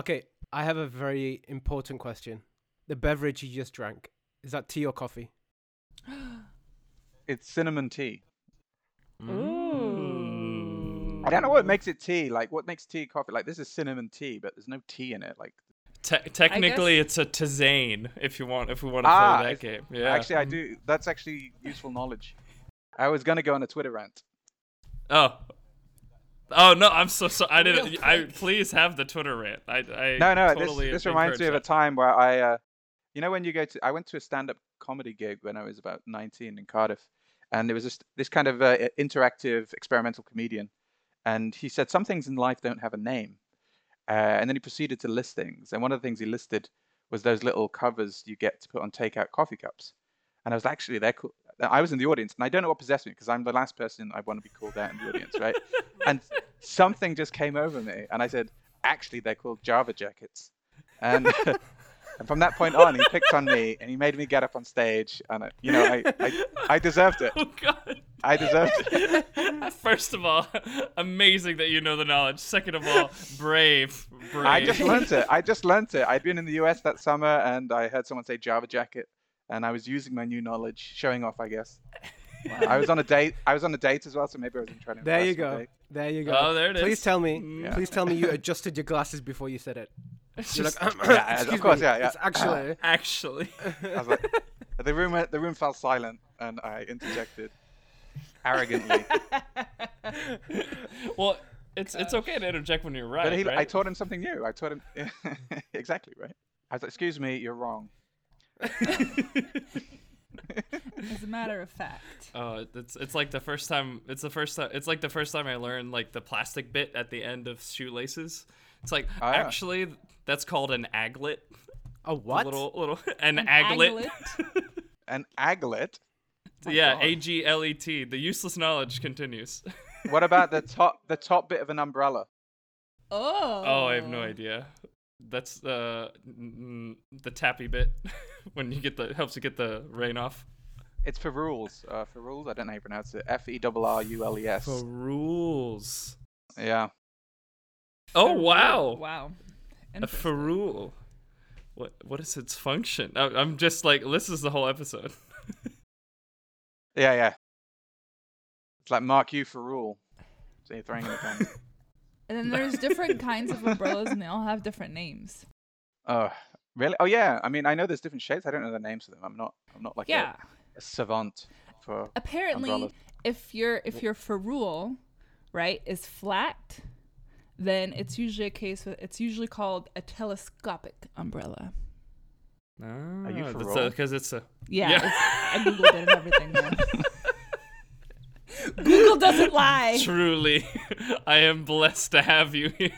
Okay, I have a very important question. The beverage you just drank is that tea or coffee? It's cinnamon tea. Ooh. I don't know what makes it tea. Like, what makes tea coffee? Like, this is cinnamon tea, but there's no tea in it. Like, Te- technically, it's a tisane if you want. If we want to Ah, play that it's- game, yeah. actually, I do. That's actually useful knowledge. I was gonna go on a Twitter rant. Oh. Oh no! I'm so sorry. I didn't. I please have the Twitter rant. I. I No, no. totally this this reminds me of a time where I, uh, you know, when you go to, I went to a stand-up comedy gig when I was about 19 in Cardiff, and there was this this kind of uh, interactive experimental comedian, and he said some things in life don't have a name, uh, and then he proceeded to list things, and one of the things he listed was those little covers you get to put on takeout coffee cups, and I was actually they're cool. I was in the audience, and I don't know what possessed me because I'm the last person I want to be called out in the audience, right? and something just came over me, and I said, actually, they're called Java jackets. And, and from that point on, he picked on me, and he made me get up on stage, and I, you know, I, I, I deserved it. Oh god. I deserved it. First of all, amazing that you know the knowledge. Second of all, brave, brave. I just learnt it. I just learnt it. I'd been in the US that summer, and I heard someone say Java jacket, and I was using my new knowledge, showing off, I guess. I was on a date. I was on a date as well, so maybe I wasn't trying to. There you go. There you go. Oh, there it Please is. tell me. Mm. Please tell me you adjusted your glasses before you said it. It's You're just- like, Yeah, of course, me, yeah, yeah. It's actually. actually. I was like, the room, went- the room fell silent, and I interjected arrogantly. well, it's it's okay to interject when you're right. But he, right? I taught him something new. I taught him exactly right. I was like, "Excuse me, you're wrong." As a matter of fact. Oh, it's it's like the first time. It's the first time. It's like the first time I learned like the plastic bit at the end of shoelaces. It's like Oh, yeah. actually that's called an aglet. A what? A Little little an, An aglet. An aglet. So yeah, A G L E T. The useless knowledge continues. What about the top, the top bit of an umbrella? Oh. oh, I have no idea. That's uh n- n- the tappy bit when you get the helps you get the rain off. It's for rules. Uh, for rules, I don't know how you pronounce it. F e r r u l e s. For rules. Yeah. Oh wow. Wow. A Interesting. ferrule. What what is its function? I, I'm just like this is the whole episode. Yeah, yeah. It's like mark you for rule. So you're throwing in the pen. And then there's different kinds of umbrellas, and they all have different names. Oh, really? Oh, yeah. I mean, I know there's different shapes. I don't know the names of them. I'm not. I'm not like a- Yeah. a, savant for. Apparently, umbrellas. if your if your ferrule, right, is flat, then it's usually a case. With, it's usually called a telescopic umbrella. Ah, Are you for Because roll? it's a Yeah, Yeah. it's- I googled it and everything. Man. Google doesn't lie. truly. I am blessed to have you here.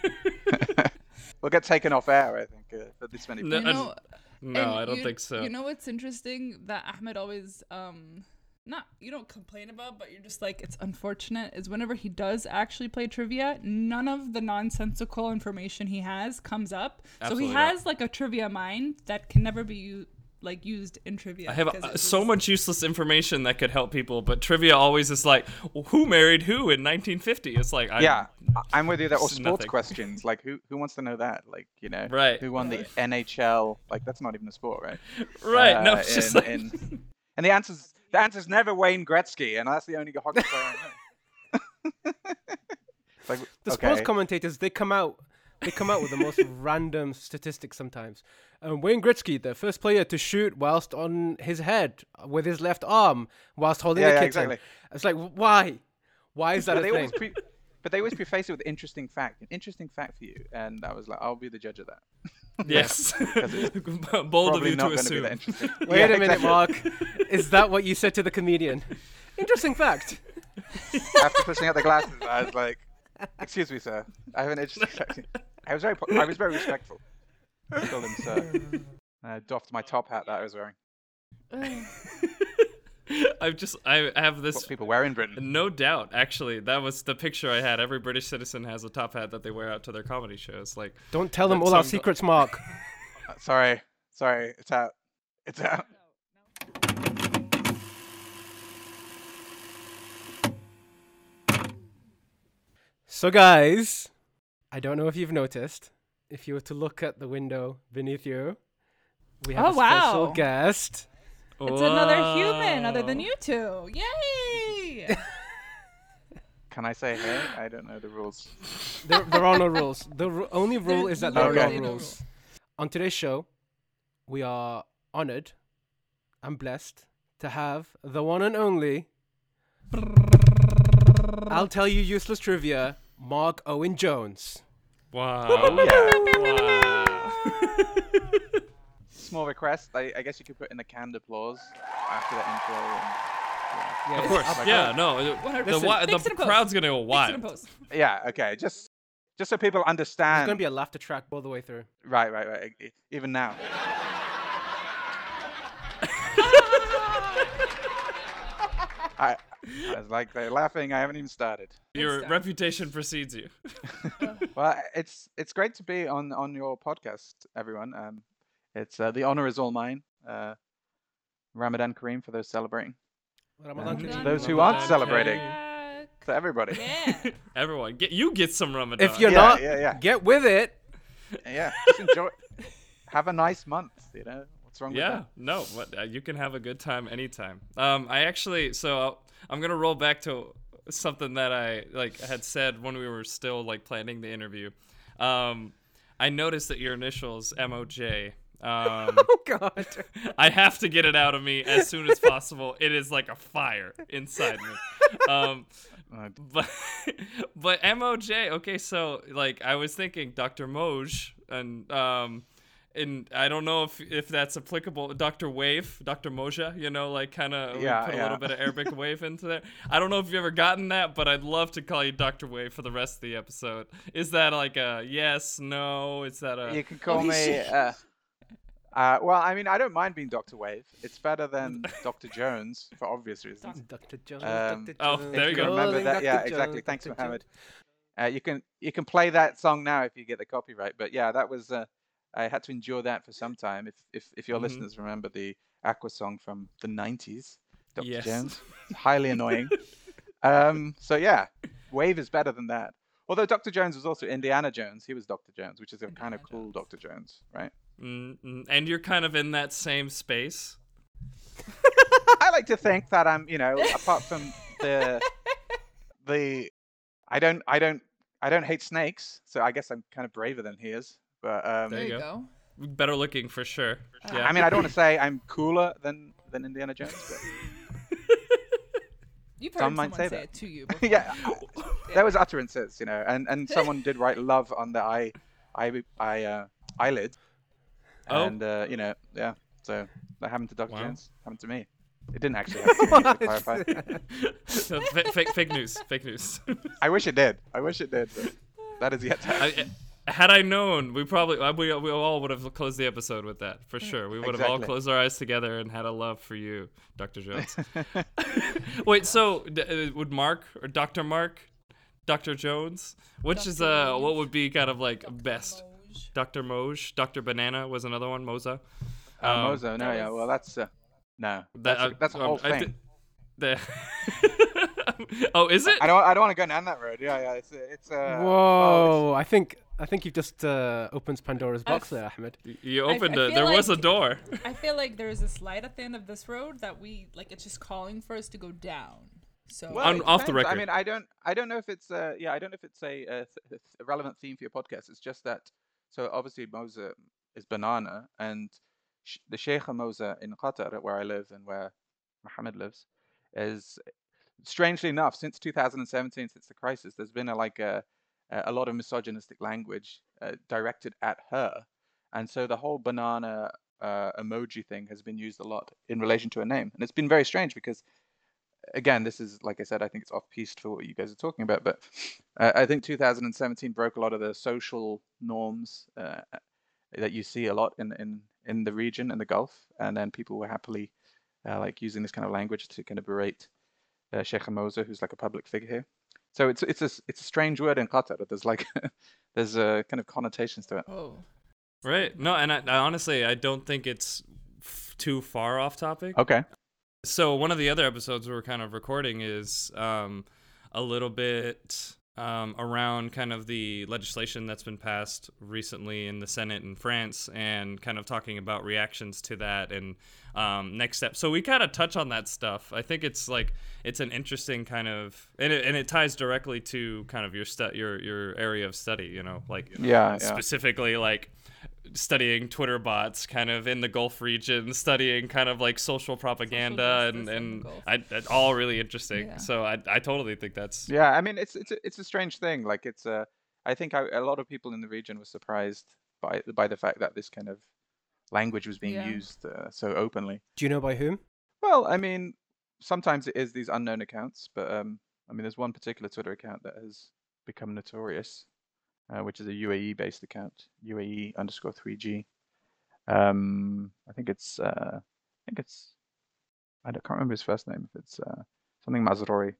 We'll get taken off air. I think uh, for this many. No, You know, no, I don't you- think so. You know what's interesting that Ahmed always um not you don't complain about, but you're just like it's unfortunate is whenever he does actually play trivia, none of the nonsensical information he has comes up. so Absolutely he not. has like a trivia mind that can never be u- like used in trivia. I have uh, so just- much useless information that could help people, but trivia always is like, well, who married who in 1950? It's like, I, yeah, I- I'm with you there. Or sports nothing. questions, like who who wants to know that? Like you know, Right. Who won the NHL? Like that's not even a sport, right? right? no, Uh, it's just like, in- And the answer's the answer's never Wayne Gretzky, and that's the only hockey player I know. Like, The sports okay. commentators they come out they come out with the most random statistics sometimes. Um, Wayne Gretzky, the first player to shoot whilst on his head with his left arm whilst holding Yeah, the yeah, kitten. exactly. It's like why? Why is that but a they thing? always pre- but they always preface it with interesting fact, an interesting fact for you, and I was like, I'll be the judge of that. yes, it's bold of you not to going to be assume. Wait Yeah, a minute, exactly. Mark. Is that what you said to the comedian? Interesting fact. After pushing out the glasses, I was like, "Excuse me, sir. I have an interesting fact." I was very, po- I was very respectful. I told him, sir. I doffed my top hat that I was wearing. I've just, I have this What people wear in Britain. No doubt, actually, that was the picture I had. Every British citizen has a top hat that they wear out to their comedy shows. Like, Don't tell them all our sounds- secrets, Mark. Uh, sorry, sorry, it's out. It's out. So, guys, I don't know if you've noticed. If you were to look at the window beneath you, we Oh, have a special wow. guest. It's another human other than you two. Yay! Can I say hey? I don't know the rules. There, there are no rules. The r- only rule There's is that there are no literally no rules. On today's show, we are honored and blessed to have the one and only. I'll tell you useless trivia. Mark Owen Jones. Wow. Wow. Small request. I, I guess you could put in a canned applause after that intro. And, Yeah, Of course. oh yeah, God. no. The, Listen, wi- fix the it in crowd's going to go Fix wild. yeah. Yeah. Okay. Just just so people There's understand. gonna be a laughter track all the way through. Right. Right. Right. Even now. I, I was like they're laughing. I haven't even started. Your time. reputation precedes you. Well, it's it's great to be on on your podcast, everyone. Um, it's uh, the honor is all mine. Uh, Ramadan Kareem for those celebrating. Ramadan To Kareem. those who aren't celebrating. Back. To everybody. Yeah. Everyone, get you get some Ramadan. If you're Yeah, not, yeah, yeah. get with it. Yeah. Just enjoy. Have a nice month. You know what's wrong with that? Yeah, that? no, but uh, you can have a good time anytime. Um, I actually, so I'll, I'm gonna roll back to something that I like had said when we were still like planning the interview. Um, I noticed that your initials MOJ. Um, Oh God. I have to get it out of me as soon as possible. It is like a fire inside me. Um, but but MOJ. Okay, so like I was thinking Dr. Moj and um and I don't know if if that's applicable. Dr. Wave, Dr. Moja, you know, like kind of Yeah, put a little bit of Arabic wave into there. I don't know if you've ever gotten that, but I'd love to call you Dr. Wave for the rest of the episode. Is that like a yes, no? Is that a you can call me. Uh, uh, well, I mean, I don't mind being Doctor Wave. It's better than Doctor Jones for obvious reasons. Dr. Jones. Um, Dr. oh, there you go. Remember that? Dr. Yeah, Jones, exactly. Thanks, Dr. Mohammed. Jones. Uh, you can you can play that song now if you get the copyright. But yeah, that was uh, I had to endure that for some time. If if if your Mhm. listeners remember the Aqua song from the '90s, Dr. Yes. Jones, highly annoying. um, so yeah, Wave is better than that. Although Dr. Jones was also Indiana Jones, he was Dr. Jones, which is a kind of Indiana cool Jones. Dr. Jones, right? Mm, mm, and you're kind of in that same space. I like to think that I'm, you know, apart from the the I don't I don't I don't hate snakes, so I guess I'm kind of braver than he is. But um, There There you you go. go. Better looking for sure. Uh, Yeah. I mean, I don't want to say I'm cooler than than Indiana Jones, but You've heard might someone say say, that. it to you. Before. yeah, I- there was utterances, you know, and and someone did write love on the eye, eye, eye uh, eyelid, Oh. and uh, you know, yeah. So that happened to Doctor Wow. Jones. Happened to me. It didn't actually happen to me. to clarify. So, fa- fake, fake news. Fake news. I wish it did. I wish it did. But that is yet to happen. I, had I known, we probably uh, we, we all would have closed the episode with that for sure. We would have all closed our eyes together and had a love for you, Dr. Jones. Wait, so d- uh, would Mark or Dr. Mark, Dr. Jones, which is Dr. uh what would be kind of like best? Dr. Moj, Dr. Banana was another one, Moza. Oh, Um, Mozo, no, that yeah. Well, that's uh, no. That- That's a, uh, that's a um, whole I thing. thi- oh, is it? I don't. I don't want to go down that road. Yeah, yeah. It's a, it's a. well, Whoa! I think I think you've just uh, opened Pandora's box I've- there, Ahmed. You opened I it. feel There was a door. I feel like there's this light at the end of this road that we like. It's just calling for us to go down. So Well, On- it off the record. I mean, I don't. I don't know if it's. Uh, yeah, I don't know if it's a, a, th- a relevant theme for your podcast. It's just that. So obviously, Moza is banana, and sh- the Sheikh Moza in Qatar, where I live and where Mohammed lives, is strangely enough since 2017, since the crisis, there's been a like a a lot of misogynistic language uh, directed at her, and so the whole banana uh, emoji thing has been used a lot in relation to her name, and it's been very strange because again, this is like I said, I think it's off piece for what you guys are talking about, but uh, I think 2017 broke a lot of the social norms uh, that you see a lot in in in the region in the Gulf, and then people were happily uh, like using this kind of language to kind of berate uh, Sheikh Moza, who's like a public figure here. So it's it's a s- it's a strange word in Qatar. that There's like there's uh, kind of connotations to it. oh, Right. No, and I, I honestly, I don't think it's f- too far off topic. Okay. So one of the other episodes we are kind of recording is um, a little bit um, around kind of the legislation that's been passed recently in the Senate in France and kind of talking about reactions to that and um, next steps. So we kind of touch on that stuff. I think it's like it's an interesting kind of and it, and it ties directly to kind of your stu- your your area of study. You know, like Yeah, yeah. specifically like studying Twitter bots, kind of in the Gulf region, studying kind of like social propaganda and justice in the and I, that's all really interesting. Yeah. So I I totally think that's Yeah, I mean, it's it's a, it's a strange thing. Like it's a, I think I, a lot of people in the region were surprised by by the fact that this kind of language was being Yeah. used uh, so openly. Do you know by whom? Well, I mean, sometimes it is these unknown accounts, but um, I mean, there's one particular Twitter account that has become notorious, uh, which is a UAE-based account, UAE underscore 3G. Um, I think it's, uh, I think it's, I don't, can't remember his first name. If it's uh, something Mazrouei,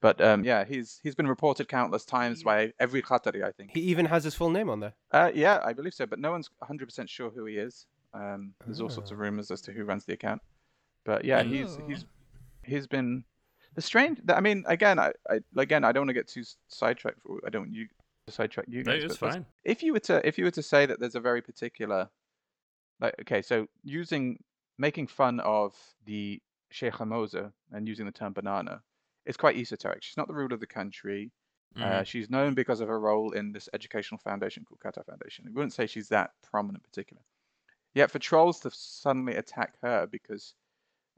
but um, yeah, he's he's been reported countless times by every Qatari, I think. He even has his full name on there. Uh, yeah, I believe so, but no one's 100% sure who he is. Um, there's all sorts of Ah. rumors as to who runs the account, but yeah, he's he's he's been the strange. I mean, again, I, I again, I don't want to get too sidetracked. I don't want you to sidetrack you No, guys. it's fine. If you were to if you were to say that there's a very particular, like, okay, so using making fun of the Sheikha Moza and using the term banana is quite esoteric. She's not the ruler of the country. Uh, Mhm. she's known because of her role in this educational foundation called Qatar Foundation. I wouldn't say she's that prominent, particular. Yet for trolls to suddenly attack her because,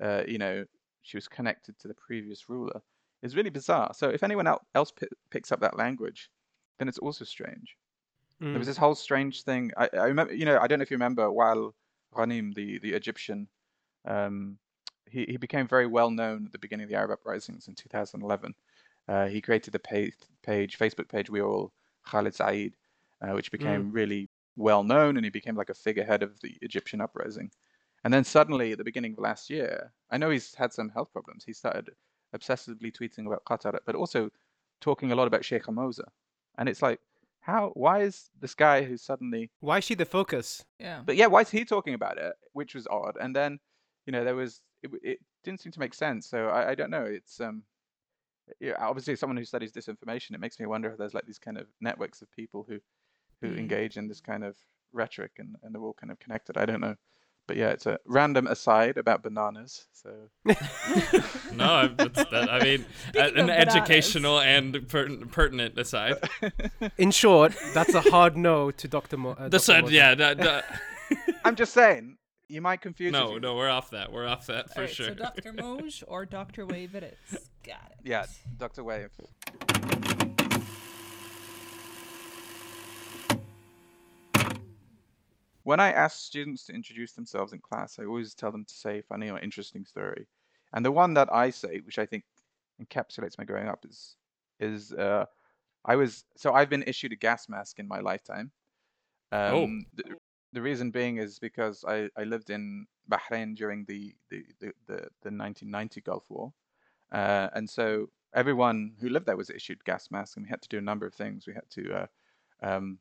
uh, you know, she was connected to the previous ruler is really bizarre. So if anyone else pi- picks up that language, then it's also strange. There Mm. was this whole strange thing. I, I remember, you know, I don't know if you remember, Wael Ghonim, the the Egyptian, um, he he became very well known at the beginning of the Arab uprisings in 2011. Uh, he created the page, page, Facebook page, we all Khalid Saeed, uh, which became really well known, and he became like a figurehead of the Egyptian uprising. And then suddenly, at the beginning of last year, I know he's had some health problems. He started obsessively tweeting about Qatar, but also talking a lot about Sheikha Moza. And it's like, how? Why is this guy who's suddenly? Why is she the focus? Yeah. But yeah, why is he talking about it? Which was odd. And then, you know, there was it, it didn't seem to make sense. So I, I don't know. It's um, yeah, obviously as someone who studies disinformation, it makes me wonder if there's like these kind of networks of people who who Mm. engage in this kind of rhetoric and and they're all kind of connected. I don't know. But yeah, it's a random aside about bananas. So No, I- that, I mean, Speaking a- an bananas. educational and per- pertinent aside. In short, that's a hard no to Dr. Mo- uh, The Dr. said, yeah, that, that- I'm just saying, you might confuse. no, you. no, we're off that. We're off that for Alright, sure. So Dr. Moj or Dr. Wave it is. Got it. Yeah, Dr. Wave. When I ask students to introduce themselves in class, I always tell them to say a funny or interesting story. And the one that I say, which I think encapsulates my growing up, is is uh, I was so I've been issued a gas mask in my lifetime. Oh. Um, the, the reason being is because I, I lived in Bahrain during the the, the, the, the 1990 Gulf War. Uh, and so everyone who lived there was issued gas masks, and we had to do a number of things. We had to uh, um,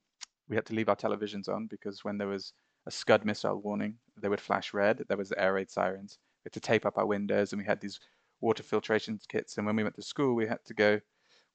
we had to leave our televisions on because when there was a Scud missile warning, they would flash red. There was the air raid sirens. We had to tape up our windows, and we had these water filtration kits. And when we went to school, we had to go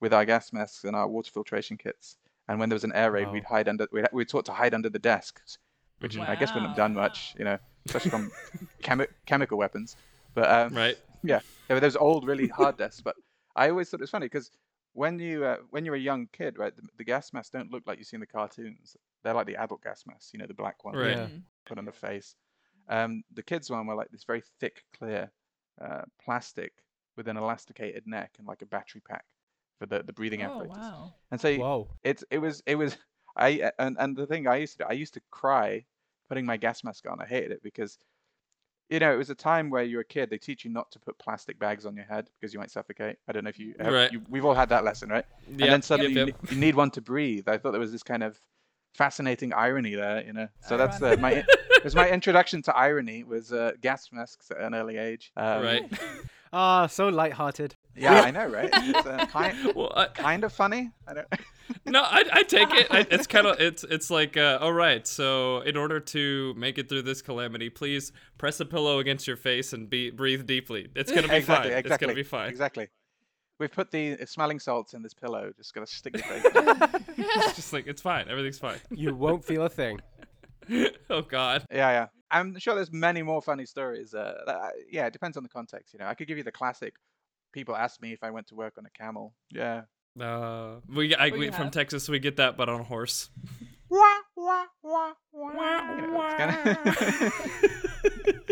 with our gas masks and our water filtration kits. And when there was an air raid, Wow. we'd hide under. We'd, we were taught to hide under the desks, which I guess wouldn't have done much, you know, especially from chemi- chemical weapons. But um, right? yeah, there were those old, really hard desks. But I always thought it was funny because when you uh, when you're a young kid, right, the, the gas masks don't look like you see in the cartoons. They're like the adult gas masks, you know, the black one Right. Yeah. Put on the face. Um, the kids one were like this very thick, clear uh, plastic with an elasticated neck and like a battery pack for the, the breathing Oh, apparatus. wow. And so Whoa. it's it was it was I and and the thing I used to do, I used to cry putting my gas mask on. I hated it because you know it was a time where you're a kid. They teach you not to put plastic bags on your head because you might suffocate. I don't know if you, have, Right. you we've all had that lesson, right? Yep, and then suddenly yep, you, yep. ne- you need one to breathe. I thought there was this kind of fascinating irony there, you know. So that's the, my it was my introduction to irony was uh, gas masks at an early age. Um, right. Ah, so light-hearted. Yeah, I know, right? It's uh, kind, Well, I, kind of funny. I don't. no, I, I take it. I, it's kind of it's it's like uh, all right. So in order to make it through this calamity, please press a pillow against your face and be breathe deeply. It's gonna be exactly, fine. exactly. It's gonna be fine. Exactly. We've put the smelling salts in this pillow. Just gonna stick your face. in it. it's just like it's fine. Everything's fine. You won't feel a thing. oh God. yeah, yeah. I'm sure there's many more funny stories. Uh, that, uh, yeah, it depends on the context. You know, I could give you the classic. People ask me if I went to work on a camel. Yeah. Uh, we, I, Or you we from have. Texas. We get that, but on a horse. Wah, wah, wah, wah. You know, it's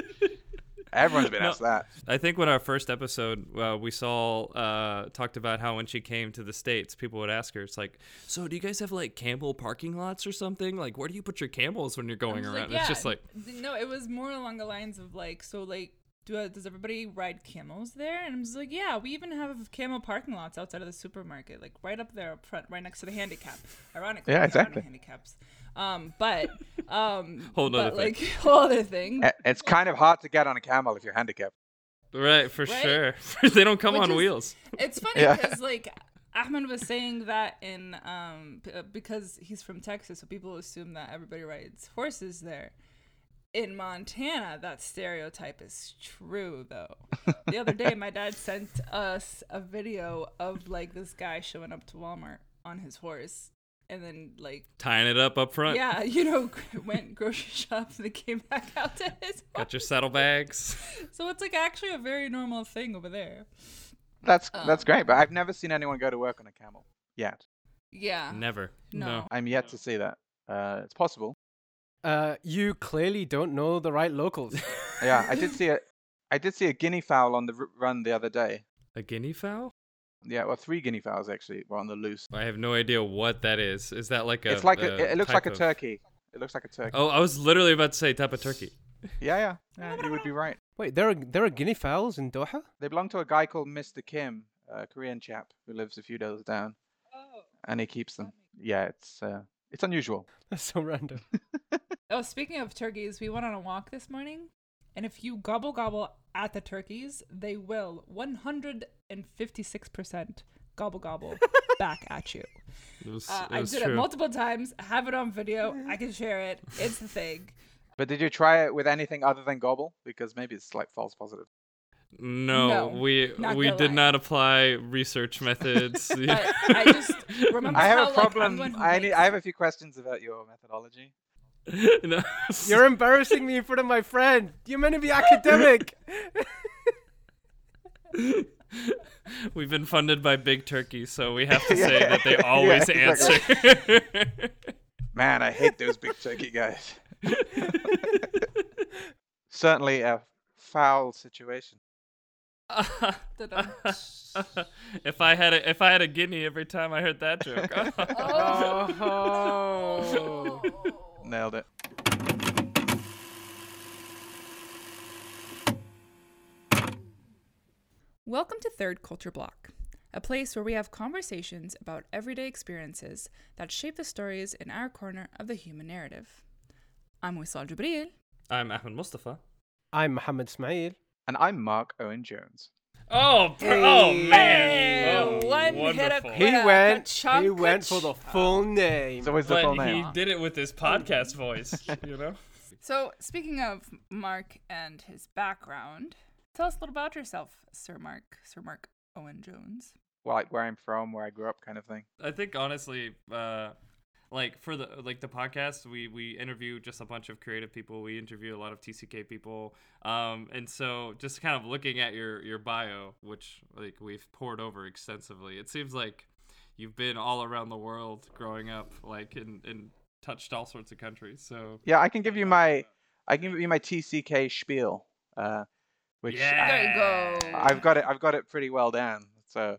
Everyone's been No. asked that. I think when our first episode, uh, we saw uh, talked about how when she came to the states, people would ask her, "It's like, so do you guys have like camel parking lots or something? Like, where do you put your camels when you're going around?" like, It's just like, no, it was more along the lines of like, so like, do uh, does everybody ride camels there? And I'm just like, yeah, we even have camel parking lots outside of the supermarket, like right up there up front, right next to the handicap. Ironically, Yeah, there are no exactly. handicaps. Um, but um, Whole nother but, thing. like whole other thing. It's kind of hard to get on a camel if you're handicapped. right for Right? sure. they don't come Which on is- wheels. It's funny Yeah. because like Ahmed was saying that in um p- uh, because he's from Texas, so people assume that everybody rides horses there. In Montana, that stereotype is true though. the other day, my dad sent us a video of like this guy showing up to Walmart on his horse, and then like Tying it up up front. yeah, you know, went grocery shop and then came back out to his horse. Got your saddlebags. So it's like actually a very normal thing over there. That's that's Um, great, but I've never seen anyone go to work on a camel yet. Yeah. Never. No. I'm yet to see that. Uh, it's possible. Uh, you clearly don't know the right locals. Yeah, I did see a, I did see a guinea fowl on the r- run the other day. A guinea fowl? Yeah, well, three guinea fowls actually were on the loose. I have no idea what that is. Is that like a? it's like a, a it, it looks like a type of- turkey. It looks like a turkey. Oh, I was literally about to say type of turkey. Yeah, yeah, yeah. You would be right. Wait, there are there are guinea fowls in Doha? They belong to a guy called Mr. Kim, a Korean chap who lives a few doors down, Oh. and he keeps them. Yeah, it's uh, it's unusual. That's so random. Oh, speaking of turkeys, we went on a walk this morning, and if you gobble gobble at the turkeys, they will 156% gobble gobble back at you. It was, Uh, it I did true. it multiple times, have it on video, I can share it. It's the thing. But did you try it with anything other than gobble? Because maybe it's like false positive. No, No, we we did lie. not apply research methods. But I just remember I have how, a problem. the one who I need. I have a few questions about your methodology. no. You're embarrassing me in front of my friend. You're meant to be academic. We've been funded by Big Turkey, so we have to say Yeah, that they yeah, always exactly. answer. Man, I hate those big turkey guys. Certainly a foul situation. Da-dum. if I had a if I had a guinea every time I heard that joke. oh. Nailed it. Welcome to Third Culture Block, a place where we have conversations about everyday experiences that shape the stories in our corner of the human narrative. I'm Wissal Jibril. I'm Ahmed Mustafa. I'm Mohammed Ismail. And I'm Mark Owen Jones. Oh, br- oh man! Oh, One hit a wonderful. He went. ka-chunk, He went for the ka-chunk. full name. It's always the But full he name. did it with his podcast voice, you know. So, speaking of Mark and his background, tell us a little about yourself, Sir Mark, Sir Mark Owen Jones. Well, like where I'm from, where I grew up, kind of thing. I think honestly, uh, like for the like the podcast, we we interview just a bunch of creative people. We interview a lot of TCK people, um, and so just kind of looking at your your bio, which like we've poured over extensively. It seems like you've been all around the world growing up, like and and touched all sorts of countries. So Yeah, I can give you my, I can give you my TCK spiel, uh, which Yeah. There you go. I've got it. I've got it pretty well down. So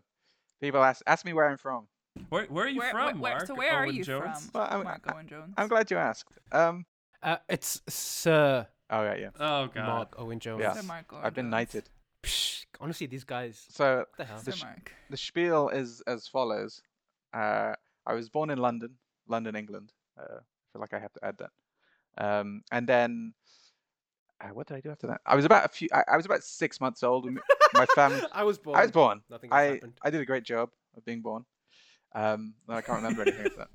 people ask ask me where I'm from. Where where are you Where- from, where- Mark? so where are you Jones? from, Well, I'm- Mark Owen Jones? I'm glad you asked. Um. Uh, it's Sir Oh yeah, yeah. Oh god. Mark Owen Jones. Yeah. Sir Mark Owen I've been Jones. knighted. Psh, honestly, these guys. So the hell? The sh- Mark. the spiel is as follows. Uh, I was born in London, London, England. Uh, I feel like I have to add that. Um, and then, uh, what did I do after that? I was about a few. I, I was about six months old. when My family. I was born. I was born. Nothing has I happened. I did a great job of being born. Um, I can't remember anything after that.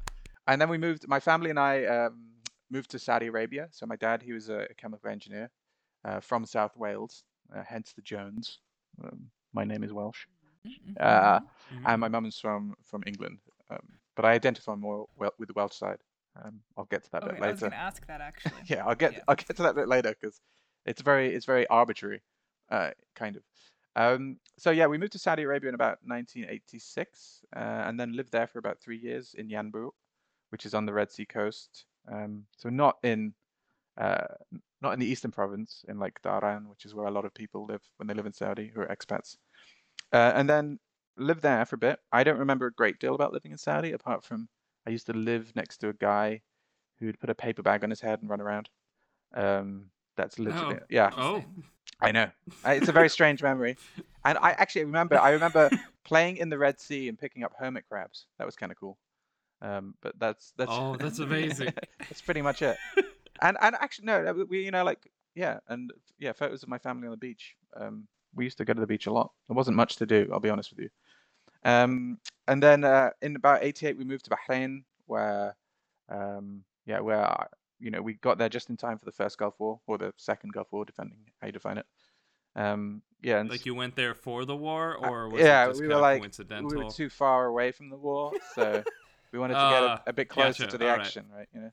And then we moved. My family and I um, moved to Saudi Arabia. So my dad, he was a chemical engineer uh, from South Wales, uh, hence the Jones. Um, my name is Welsh. Uh, Mhm. and my mum is from from England, um, but I identify more well with the Welsh side. Um, I'll get to that Okay, bit I was later. gonna ask that actually. yeah, I'll get Yeah. I'll get to that bit later because it's very it's very arbitrary, uh, kind of. Um, so yeah, we moved to Saudi Arabia in about 1986, uh, and then lived there for about three years in Yanbu, which is on the Red Sea coast. Um, so not in uh, not in the eastern province, in like Dhahran, which is where a lot of people live when they live in Saudi who are expats. Uh, and then lived there for a bit. I don't remember a great deal about living in Saudi, apart from I used to live next to a guy who'd put a paper bag on his head and run around. Um, that's literally Oh. yeah. Oh, I know. It's a very strange memory. And I actually remember I remember playing in the Red Sea and picking up hermit crabs. That was kind of cool. Um, but that's that's Oh, that's amazing. that's pretty much it. And and actually no, we you know like yeah, and yeah, photos of my family on the beach. Um, we used to go to the beach a lot. There wasn't much to do, I'll be honest with you. Um, and then uh, in about 88 we moved to Bahrain where um, yeah, where you know, we got there just in time for the first Gulf War or the second Gulf War depending how you define it. Um, yeah, like you went there for the war, Uh, or was yeah, it just we kind were of like coincidental? we were too far away from the war, so we wanted to get Ah, a, a bit closer gotcha, to the action, right? You know.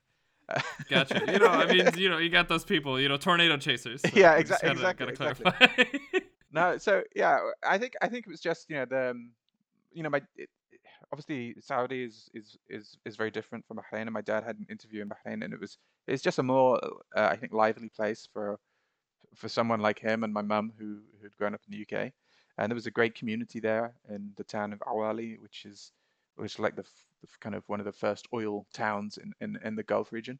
Gotcha. You know, I mean, you know, you got those people, you know, tornado chasers. so Yeah, exa- gotta- exactly, Gotta exactly. no, so yeah, I think I think it was just you know the um, you know my it- obviously Saudi is is is is very different from Bahrain, and my dad had an interview in Bahrain, and it was it's just a more uh, I think lively place for for someone like him and my mum who who'd grown up in the UK, and there was a great community there in the town of Awali, which is which is like the, the kind of one of the first oil towns in, in, in the Gulf region.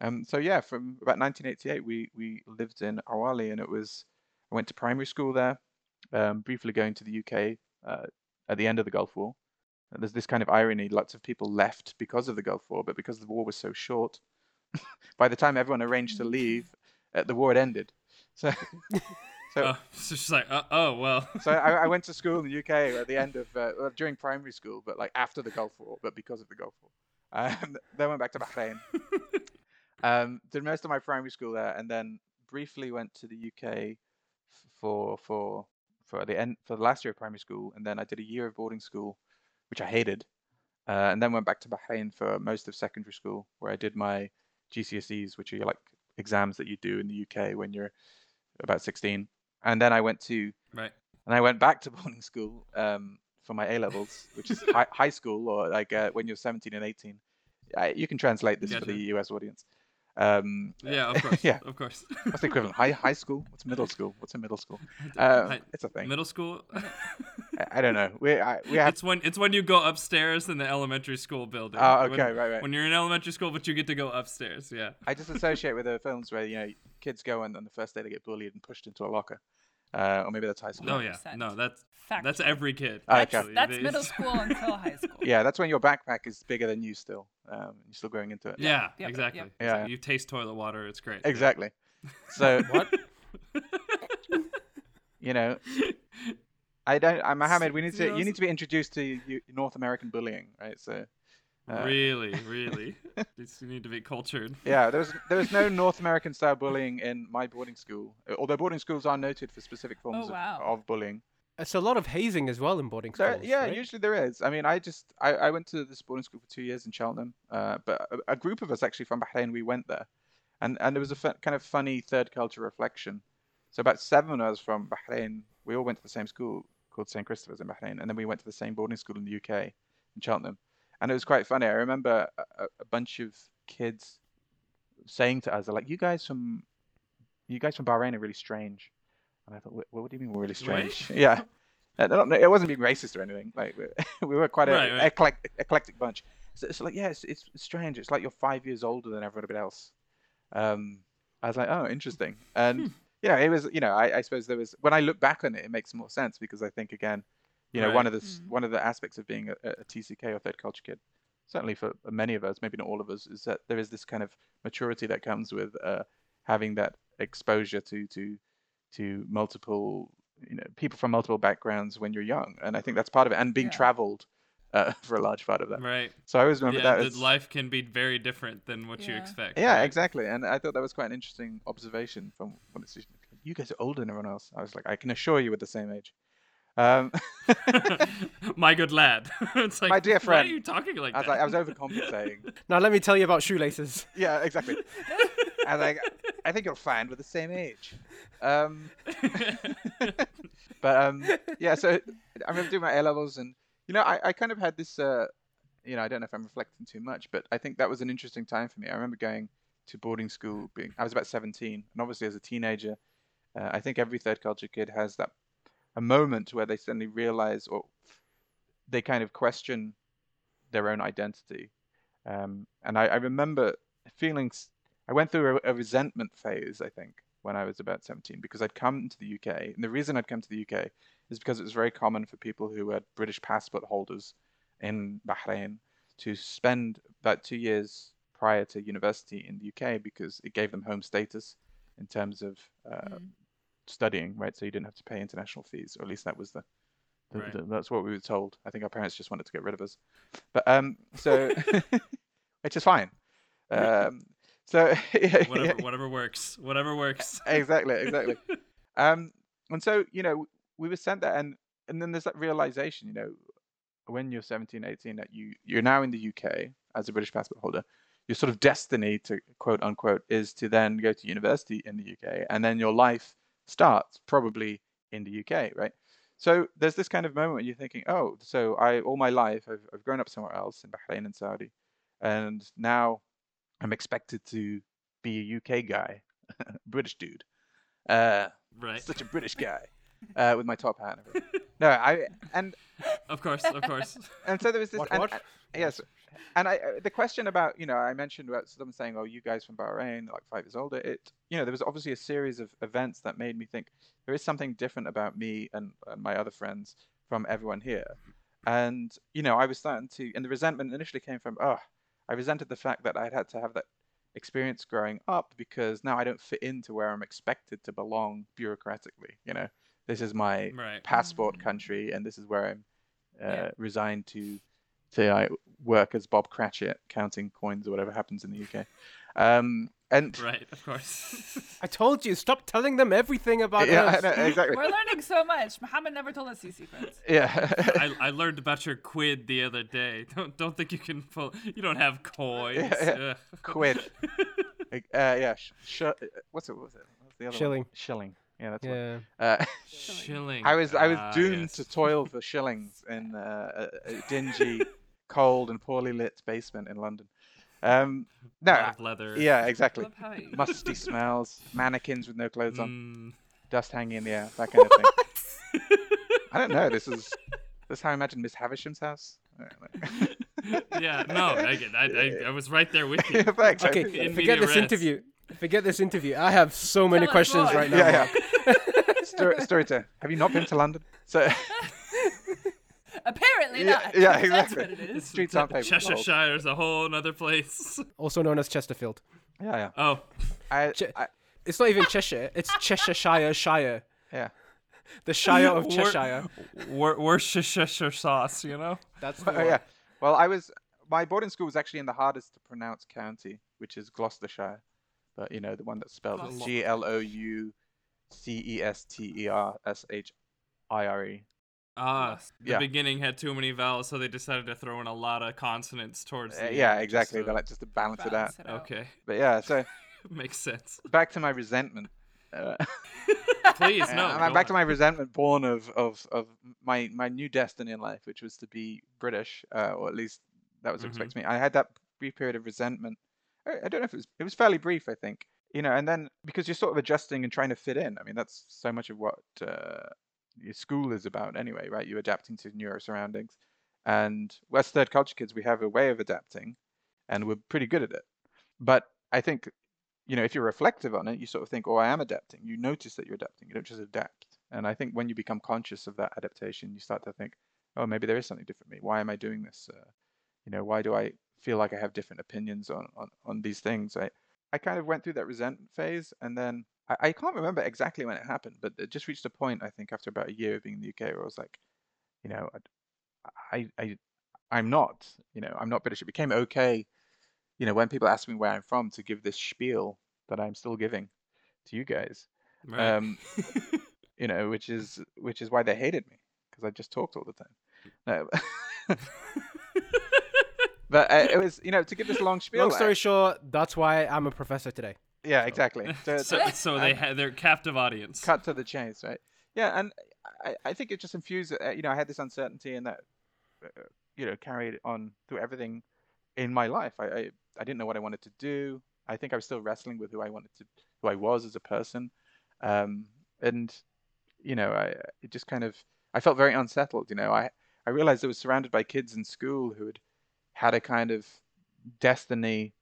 Um, so yeah, from about 1988, we we lived in Awali, and it was I went to primary school there, um, briefly going to the UK uh, at the end of the Gulf War. And there's this kind of irony: lots of people left because of the Gulf War, but because the war was so short, by the time everyone arranged to leave, uh, the war had ended. So, so Oh, it's just like, uh, oh well. so I, I went to school in the UK at the end of uh, well, during primary school, but like after the Gulf War, but because of the Gulf War. Um, then went back to Bahrain. Um, did most of my primary school there, and then briefly went to the UK for for for the end for the last year of primary school, and then I did a year of boarding school, which I hated, uh, and then went back to Bahrain for most of secondary school, where I did my GCSEs, which are like exams that you do in the UK when you're about 16, and then I went to right. and I went back to boarding school um, for my A levels, which is high, high school or like uh, when you're 17 and 18. I, you can translate this for the US audience. Um, Yeah, of course. yeah. Of course. What's the equivalent? High high school? What's middle school? What's a middle school? Uh, Hi- it's a thing. Middle school. I, I don't know. We I, we have. it's when it's when you go upstairs in the elementary school building. Oh, When- okay, right, right. When you're in elementary school, but you get to go upstairs. Yeah. I just associate with the films where you know kids go and on the first day they get bullied and pushed into a locker, uh, or maybe that's high school. Oh yeah. 100%. No, that's Fact that's every kid. Ah, okay. actually. That's middle school until high school. Yeah, that's when your backpack is bigger than you still. Um, you're still growing into it. Yeah, Yep, exactly. yep. Yeah. You taste toilet water. It's great. Exactly. So What? you know, I don't. I, Mohammed, we need to. You need to be introduced to you, North American bullying, right? So, uh, really, really. Just- you need to be cultured. yeah, there was there was no North American style bullying in my boarding school. uh, Although boarding schools are noted for specific forms Oh, wow. of, of bullying. It's a lot of hazing as well in boarding There, schools. yeah, right? usually there is. I mean, I just I, I went to this boarding school for two years in Cheltenham, uh, but a, a group of us actually from Bahrain we went there, and and there was a fu- kind of funny third culture reflection. So about seven of us from Bahrain, we all went to the same school called St Christopher's in Bahrain, and then we went to the same boarding school in the UK in Cheltenham, and it was quite funny. I remember a, a- bunch of kids saying to us, "They're like, you guys from you guys from Bahrain are really strange," and I thought, "What, what do you mean we're really Right. strange?" Yeah. Uh, no, no, it wasn't being racist or anything. Like we, we were quite a Right, right. eclectic, eclectic bunch. So it's like, yeah, it's, it's strange. It's like you're five years older than everybody else. Um, I was like, oh, interesting. And Hmm. know, it was, you know, I, I suppose there was when I look back on it, it makes more sense because I think again, you know, one of the s Mm. one of the aspects of being a, a TCK or third culture kid, certainly for many of us, maybe not all of us, is that there is this kind of maturity that comes with uh, having that exposure to to to multiple you know people from multiple backgrounds when you're young and i think that's part of it and being Yeah. traveled uh, for a large part of that Right. so i always remember yeah, that that as, life can be very different than what you expect. yeah right? exactly and i thought that was quite an interesting observation from when it's you guys are older than everyone else i was like i can assure you we're the same age Um, My good lad. it's like, My dear friend. Why friend. are you talking like I was that? like, I was overcompensating. Now let me tell you about shoelaces. yeah, exactly. I like, I think you'll find we're the same age. Um, but um, yeah, so I remember doing my A levels, and you know, I, I kind of had this. Uh, you know, I don't know if I'm reflecting too much, but I think that was an interesting time for me. I remember going to boarding school. Being I was about 17, and obviously as a teenager, uh, I think every third culture kid has that a moment where they suddenly realize or they kind of question their own identity. Um, and I, I remember feeling I went through a, a resentment phase, I think, when I was about 17, because I'd come to the UK. And the reason I'd come to the UK is because it was very common for people who were British passport holders in Bahrain to spend about two years prior to university in the UK because it gave them home status in terms of uh, studying, right? So you didn't have to pay international fees, or at least that was the, the, Right. the that's what we were told. I think our parents just wanted to get rid of us, but um, so which is fine. Um, so yeah, whatever, whatever works. Whatever works. exactly, exactly. Um, and so you know, we were sent there, and and then there's that realization, you know, when you're 17, 18, that you you're now in the UK as a British passport holder. Your sort of destiny to quote unquote is to then go to university in the UK, and then your life starts probably in the UK, right? So there's this kind of moment where you're thinking, oh, so I all my life I've, I've grown up somewhere else in Bahrain and Saudi, and now I'm expected to be a UK guy, British dude, uh, Right. such a British guy, uh, with my top hat. And no, I and Of course. Of course. and so there was this. What, and, what? and- yes, and I uh, the question about you know I mentioned about someone saying, oh, you guys from Bahrain, like five years older. It you know there was obviously a series of events that made me think there is something different about me and, and my other friends from everyone here. And you know I was starting to, and the resentment initially came from, oh, I resented the fact that I'd had to have that experience growing up because now I don't fit into where I'm expected to belong bureaucratically. You know, this is my Right. passport country, and this is where I'm uh, resigned to to I work as Bob Cratchit, counting coins or whatever happens in the UK. Um, and Right. Of course. I told you, stop telling them everything about yeah, I us. know, exactly. We're learning so much. Mohammed never told us these secrets. Yeah, I, I learned about your quid the other day. Don't don't think you can pull. You don't have coins. Yeah, yeah. Quid. Like, uh, yeah, sh- sh- uh, what's it? What's it? What's the other Shilling. One? Shilling. Yeah, that's Yeah. one. Uh, Shilling. I was I was Ah, doomed yes. to toil for shillings in uh, a, a dingy, cold, and poorly lit basement in London. Um, no, Lot leather. yeah, exactly. You- Musty smells, mannequins with no clothes on, Mm, dust hanging in the air, that kind of thing. I don't know. This is this is how I imagine Miss Havisham's house. I don't know. yeah. No. I, I, I I was right there with you. Thanks. Okay, appreciate it. In forget this res. interview. Forget this interview. I have so many Tell questions more. right now. Yeah, yeah. Story, story time. Have you not been to London? So Apparently Yeah, not. yeah, That's exactly. what it is. streets aren't paved with gold. Cheshire's a whole nother place. Also known as Chesterfield. Yeah, yeah. Oh, I, Che- I, It's not even Cheshire. It's Cheshire Shire. yeah. The Shire of Wor- Cheshire. wor- worse Cheshire sauce, you know? That's the Oh, one. yeah. Well, I was my boarding school was actually in the hardest to pronounce county, which is Gloucestershire, but you know the one that's spelled Gloucester. G L O U C E S T E R S H I R E. Ah, the Yeah. beginning had too many vowels, so they decided to throw in a lot of consonants towards Uh, the yeah, end, exactly. just They to- like just to balance it out. It out. Okay, But yeah, so makes sense. back to my resentment. Uh, Please, no. I'm go back to my resentment born of, of, of my, my new destiny in life, which was to be British, uh, or at least that was Mhm. expected of me. I had that brief period of resentment. I, don't know if it was it was fairly brief, I think. You know, and then because you're sort of adjusting and trying to fit in. I mean, that's so much of what uh, your school is about, anyway, right? You're adapting to your surroundings, and West third culture kids, we have a way of adapting, and we're pretty good at it. But I think you know, if you're reflective on it, you sort of think, oh, I am adapting. You notice that you're adapting. You don't just adapt. And I think when you become conscious of that adaptation, you start to think, oh, maybe there is something different me. Why am I doing this? Uh, you know, why do I feel like I have different opinions on, on, on these things? I, I kind of went through that resentment phase. And then I, I can't remember exactly when it happened, but it just reached a point, I think, after about a year of being in the UK where I was like, you know, I, I, I I'm not, you know, I'm not British. It became okay you know, when people ask me where I'm from, to give this spiel that I'm still giving to you guys, Right. um, you know, which is which is why they hated me because I just talked all the time. No. but uh, it was, you know, to give this long spiel. Long story uh, short, that's why I'm a professor today. yeah, exactly. To- so, so they had their captive audience. cut to the chase, right? Yeah, and I, I think it just infused. Uh, you know, I had this uncertainty, and that uh, you know carried on through everything in my life. I, I I didn't know what I wanted to do. I think I was still wrestling with who I wanted to, who I was as a person, um, and you know, I it just kind of I felt very unsettled. You know, I I realized I was surrounded by kids in school who had had a kind of destiny,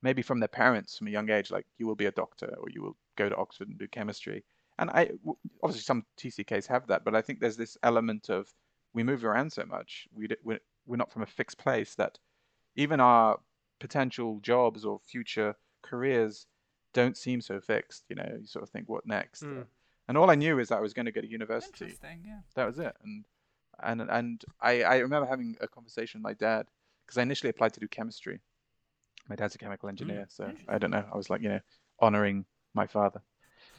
maybe from their parents from a young age, like you will be a doctor or you will go to Oxford and do chemistry. And I obviously some TCKs have that, but I think there's this element of we move around so much, we we're, we're not from a fixed place that even our potential jobs or future careers don't seem so fixed. You know, you sort of think, what next? Mm. And all I knew is that I was going to go to university Interesting, yeah. that was it. And and and I, I remember having a conversation with my dad because I initially applied to do chemistry. My dad's a chemical engineer, so I don't know. I was like, you know, honoring my father.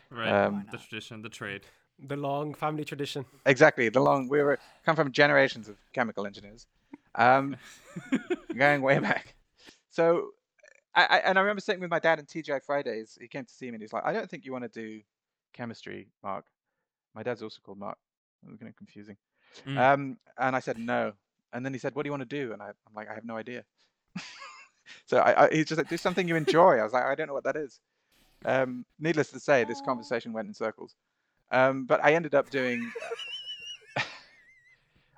Right. Um, the tradition, the trade. The long family tradition. Exactly. The long we were come from generations of chemical engineers, um, going way back. So, I, I and I remember sitting with my dad on TGI Fridays. He came to see me and he's like, "I don't think you want to do chemistry, Mark." My dad's also called Mark. It was kind of confusing. Mm. Um, and I said no. And then he said, "What do you want to do?" And I, I'm like, "I have no idea." so I, I, he's just like, "Do something you enjoy." I was like, "I don't know what that is." Um, needless to say, this conversation went in circles. Um, but I ended up doing.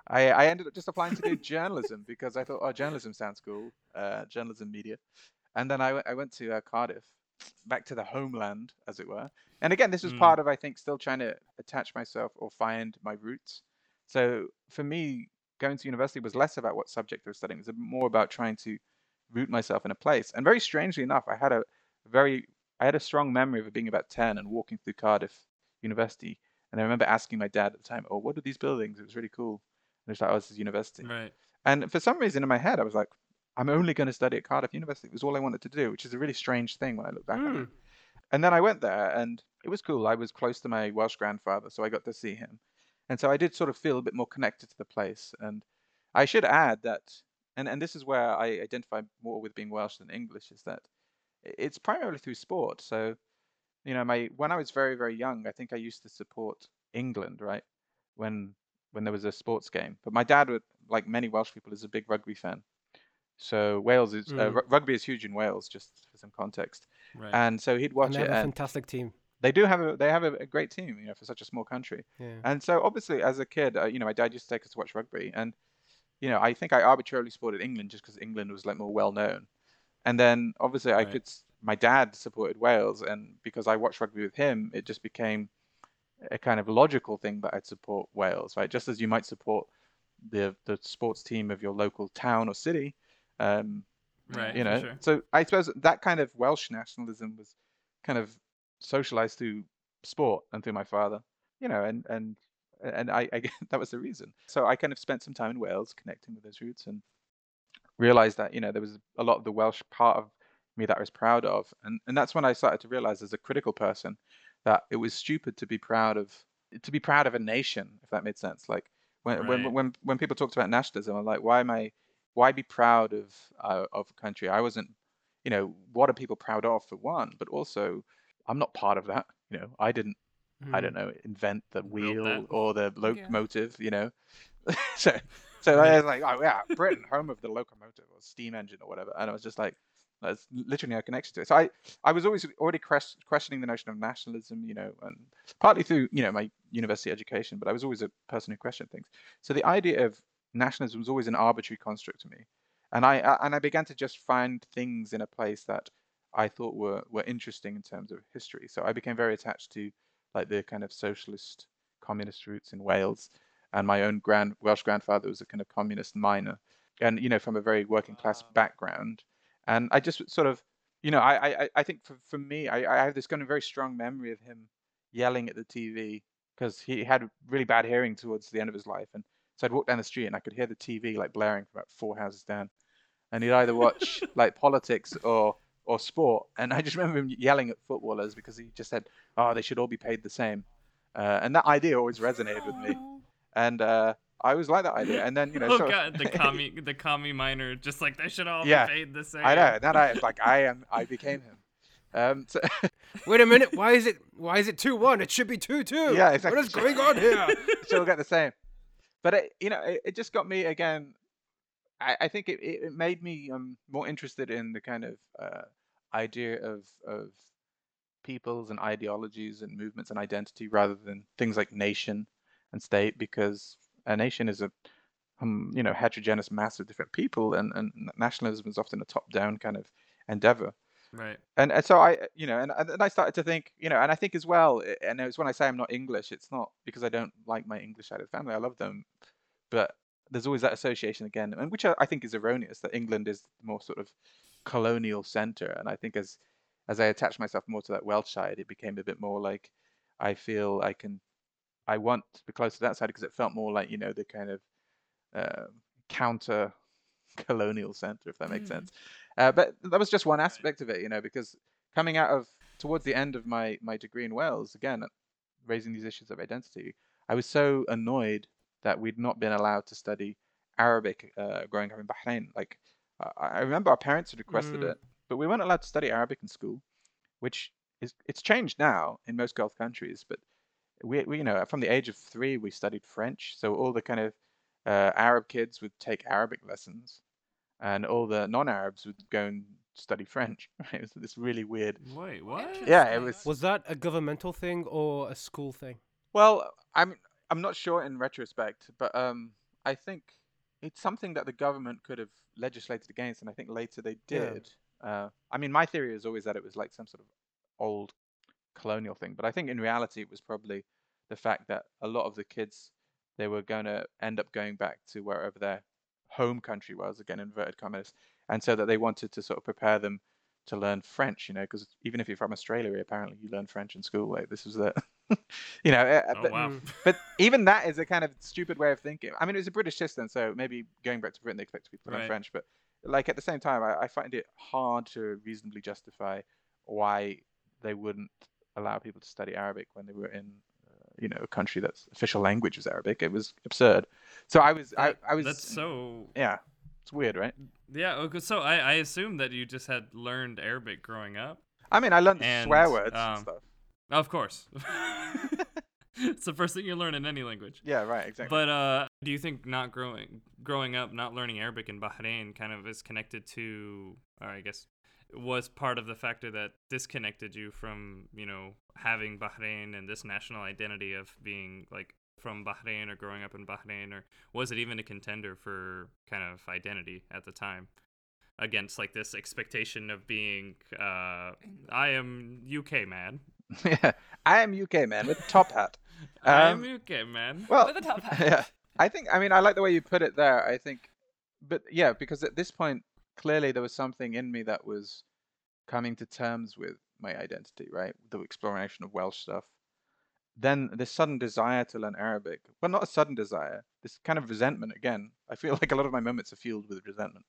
I, I ended up just applying to do journalism because I thought, oh, journalism sounds cool, uh, journalism media. And then I, went- went to uh, Cardiff, back to the homeland, as it were. And again, this was Mm. part of, I think, still trying to attach myself or find my roots. So for me, going to university was less about what subject I was studying. It was more about trying to root myself in a place. And very strangely enough, I had a very, I had a strong memory of it being about 10 and walking through Cardiff University. And I remember asking my dad at the time, oh, what are these buildings? It was really cool. And it's like, oh, this is university. Right. And for some reason in my head, I was like, I'm only going to study at Cardiff University. It was all I wanted to do, which is a really strange thing when I look back on it. Mm. And then I went there and it was cool. I was close to my Welsh grandfather, so I got to see him. And so I did sort of feel a bit more connected to the place. And I should add that, and, and this is where I identify more with being Welsh than English, is that it's primarily through sport. So, you know, my when I was very, very young, I think I used to support England, right? When when there was a sports game. But my dad would, like many Welsh people, is a big rugby fan. So Wales is uh, Mm. ru- rugby is huge in Wales, just for some context. Right. And so he'd watch and they it, a and fantastic team. They do have a they have a, great team, you know, for such a small country. Yeah. And so obviously, as a kid, uh, you know, my dad used to take us to watch rugby, and you know, I think I arbitrarily supported England just because England was like more well known. And then obviously, I could. My dad supported Wales, and because I watched rugby with him, it just became a kind of logical thing that I'd support Wales, right? Just as you might support the the sports team of your local town or city. Um, right. you know sure. so i suppose that kind of welsh nationalism was kind of socialized through sport and through my father you know and and and i, I that was the reason. So i kind of spent some time in wales connecting with those roots and realized that you know there was a lot of the welsh part of me that i was proud of. And and that's when i started to realize as a critical person that it was stupid to be proud of to be proud of a nation if that made sense. Like when when when when people talked about nationalism i'm like why am i why be proud of uh, of a country? I wasn't, you know, what are people proud of for one, but also I'm not part of that. You know, I didn't, I Mm. don't know, invent the wheel that. or the locomotive. You know, so so I was like, oh yeah, Britain, home of the locomotive or steam engine or whatever, and I was just like, there's literally no connection to it. So I I was always already ques- questioning the notion of nationalism, you know, and partly through you know my university education, but I was always a person who questioned things. So the idea of nationalism was always an arbitrary construct to me, and I, I and I began to just find things in a place that I thought were were interesting in terms of history. So I became very attached to like the kind of socialist communist roots in Wales, and my own grand Welsh grandfather was a kind of communist miner, and you know from a very working class background, and I just sort of you know I I, I- think for for me I, I have this kind of very strong memory of him yelling at the TV because he had really bad hearing towards the end of his life, and so I'd walk down the street and I could hear the TV like blaring from about four houses down, and he'd either watch like politics or or sport, and I just remember him yelling at footballers because he just said, "Oh, they should all be paid the same," uh, and that idea always resonated with me. and uh, I was like that idea. And then you know, oh sort of- god, the commie, the commie miner, just like they should all Yeah, be paid the same. I know. And then I like I am. I became him. Um, so, Wait a minute. Why is it? Why is it two one? It should be two two. Yeah, exactly. What is going on here? she'll get the same. But it, you know, it, it just got me again. I, I think it, it it made me um, more interested in the kind of uh, idea of of peoples and ideologies and movements and identity rather than things like nation and state because a nation is a um, you know heterogeneous mass of different people and, and nationalism is often a top down kind of endeavor Right. and, and so I, you know, and, and I started to think, you know, and I think as well, and it's when I say I'm not English, it's not because I don't like my English side of the family. I love them, but there's always that association again, and which I, I think is erroneous. That England is the more sort of colonial center, and I think as as I attached myself more to that Welsh side, it became a bit more like I feel I can, I want to be close to that side because it felt more like you know the kind of uh, counter colonial center, if that makes Mm. sense. Uh, but that was just one aspect of it, you know, because coming out of towards the end of my my degree in Wales, again raising these issues of identity, I was so annoyed that we'd not been allowed to study Arabic uh, growing up in Bahrain. Like I I remember our parents had requested Mm. it, but we weren't allowed to study Arabic in school, which is it's changed now in most Gulf countries, but we, we you know from the age of three we studied French, so all the kind of uh, Arab kids would take Arabic lessons, and all the non-Arabs would go and study French. It was this really weird. Wait, what? Yeah, it was. Was that a governmental thing or a school thing? Well, I'm I'm not sure in retrospect, but um, I think it's something that the government could have legislated against, and I think later they Yeah. did. Uh, I mean, my theory is always that it was like some sort of old colonial thing, but I think in reality it was probably the fact that a lot of the kids they were going to end up going back to wherever their home country was, again inverted commas, and so that they wanted to sort of prepare them to learn French, you know, because even if you're from Australia, apparently you learn French in school. Like this was the, you know, uh, Oh but, wow. Mm. but even that is a kind of stupid way of thinking. I mean, it was a British system, so maybe going back to Britain, they expect people to learn Right. French. But like at the same time, I, I find it hard to reasonably justify why they wouldn't allow people to study Arabic when they were in, uh, you know, a country that's official language was Arabic. It was absurd. So I was, I, I was, That's so. yeah, it's weird, right? Yeah. Okay. So I I assume that you just had learned Arabic growing up. I mean, I learned And, swear words um, and stuff. Of course. it's the first thing you learn in any language. Yeah, right, exactly. But uh, do you think not growing growing up not learning Arabic in Bahrain kind of is connected to, or I guess, was part of the factor that disconnected you from you know having Bahrain and this national identity of being like from Bahrain or growing up in Bahrain, or was it even a contender for kind of identity at the time? Against like this expectation of being, uh, I am UK man. yeah, I am UK man with top hat. I Um, am UK man. Well, With a top hat. yeah, I think. I mean, I like the way you put it there. I think, but yeah, because at this point, clearly there was something in me that was coming to terms with my identity, right? The exploration of Welsh stuff. Then this sudden desire to learn Arabic. Well, not a sudden desire. This kind of resentment again. I feel like a lot of my moments are fueled with resentment.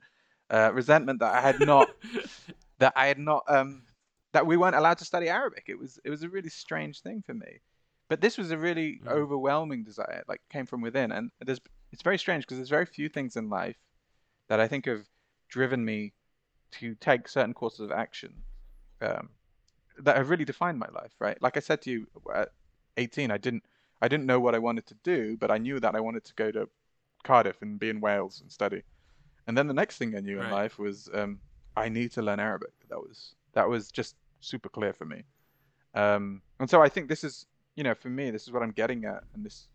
Uh, resentment that I had not that I had not um that we weren't allowed to study Arabic. It was it was a really strange thing for me. But this was a really Mm. overwhelming desire, like came from within. And there's it's very strange because there's very few things in life that I think have driven me to take certain courses of action um, that have really defined my life. Right, like I said to you at 18, I didn't I didn't know what I wanted to do, but I knew that I wanted to go to Cardiff and be in Wales and study. And then the next thing I knew in life was um, I need to learn Arabic. That was that was just super clear for me. Um, and so I think this is, you know, for me, this is what I'm getting at, and this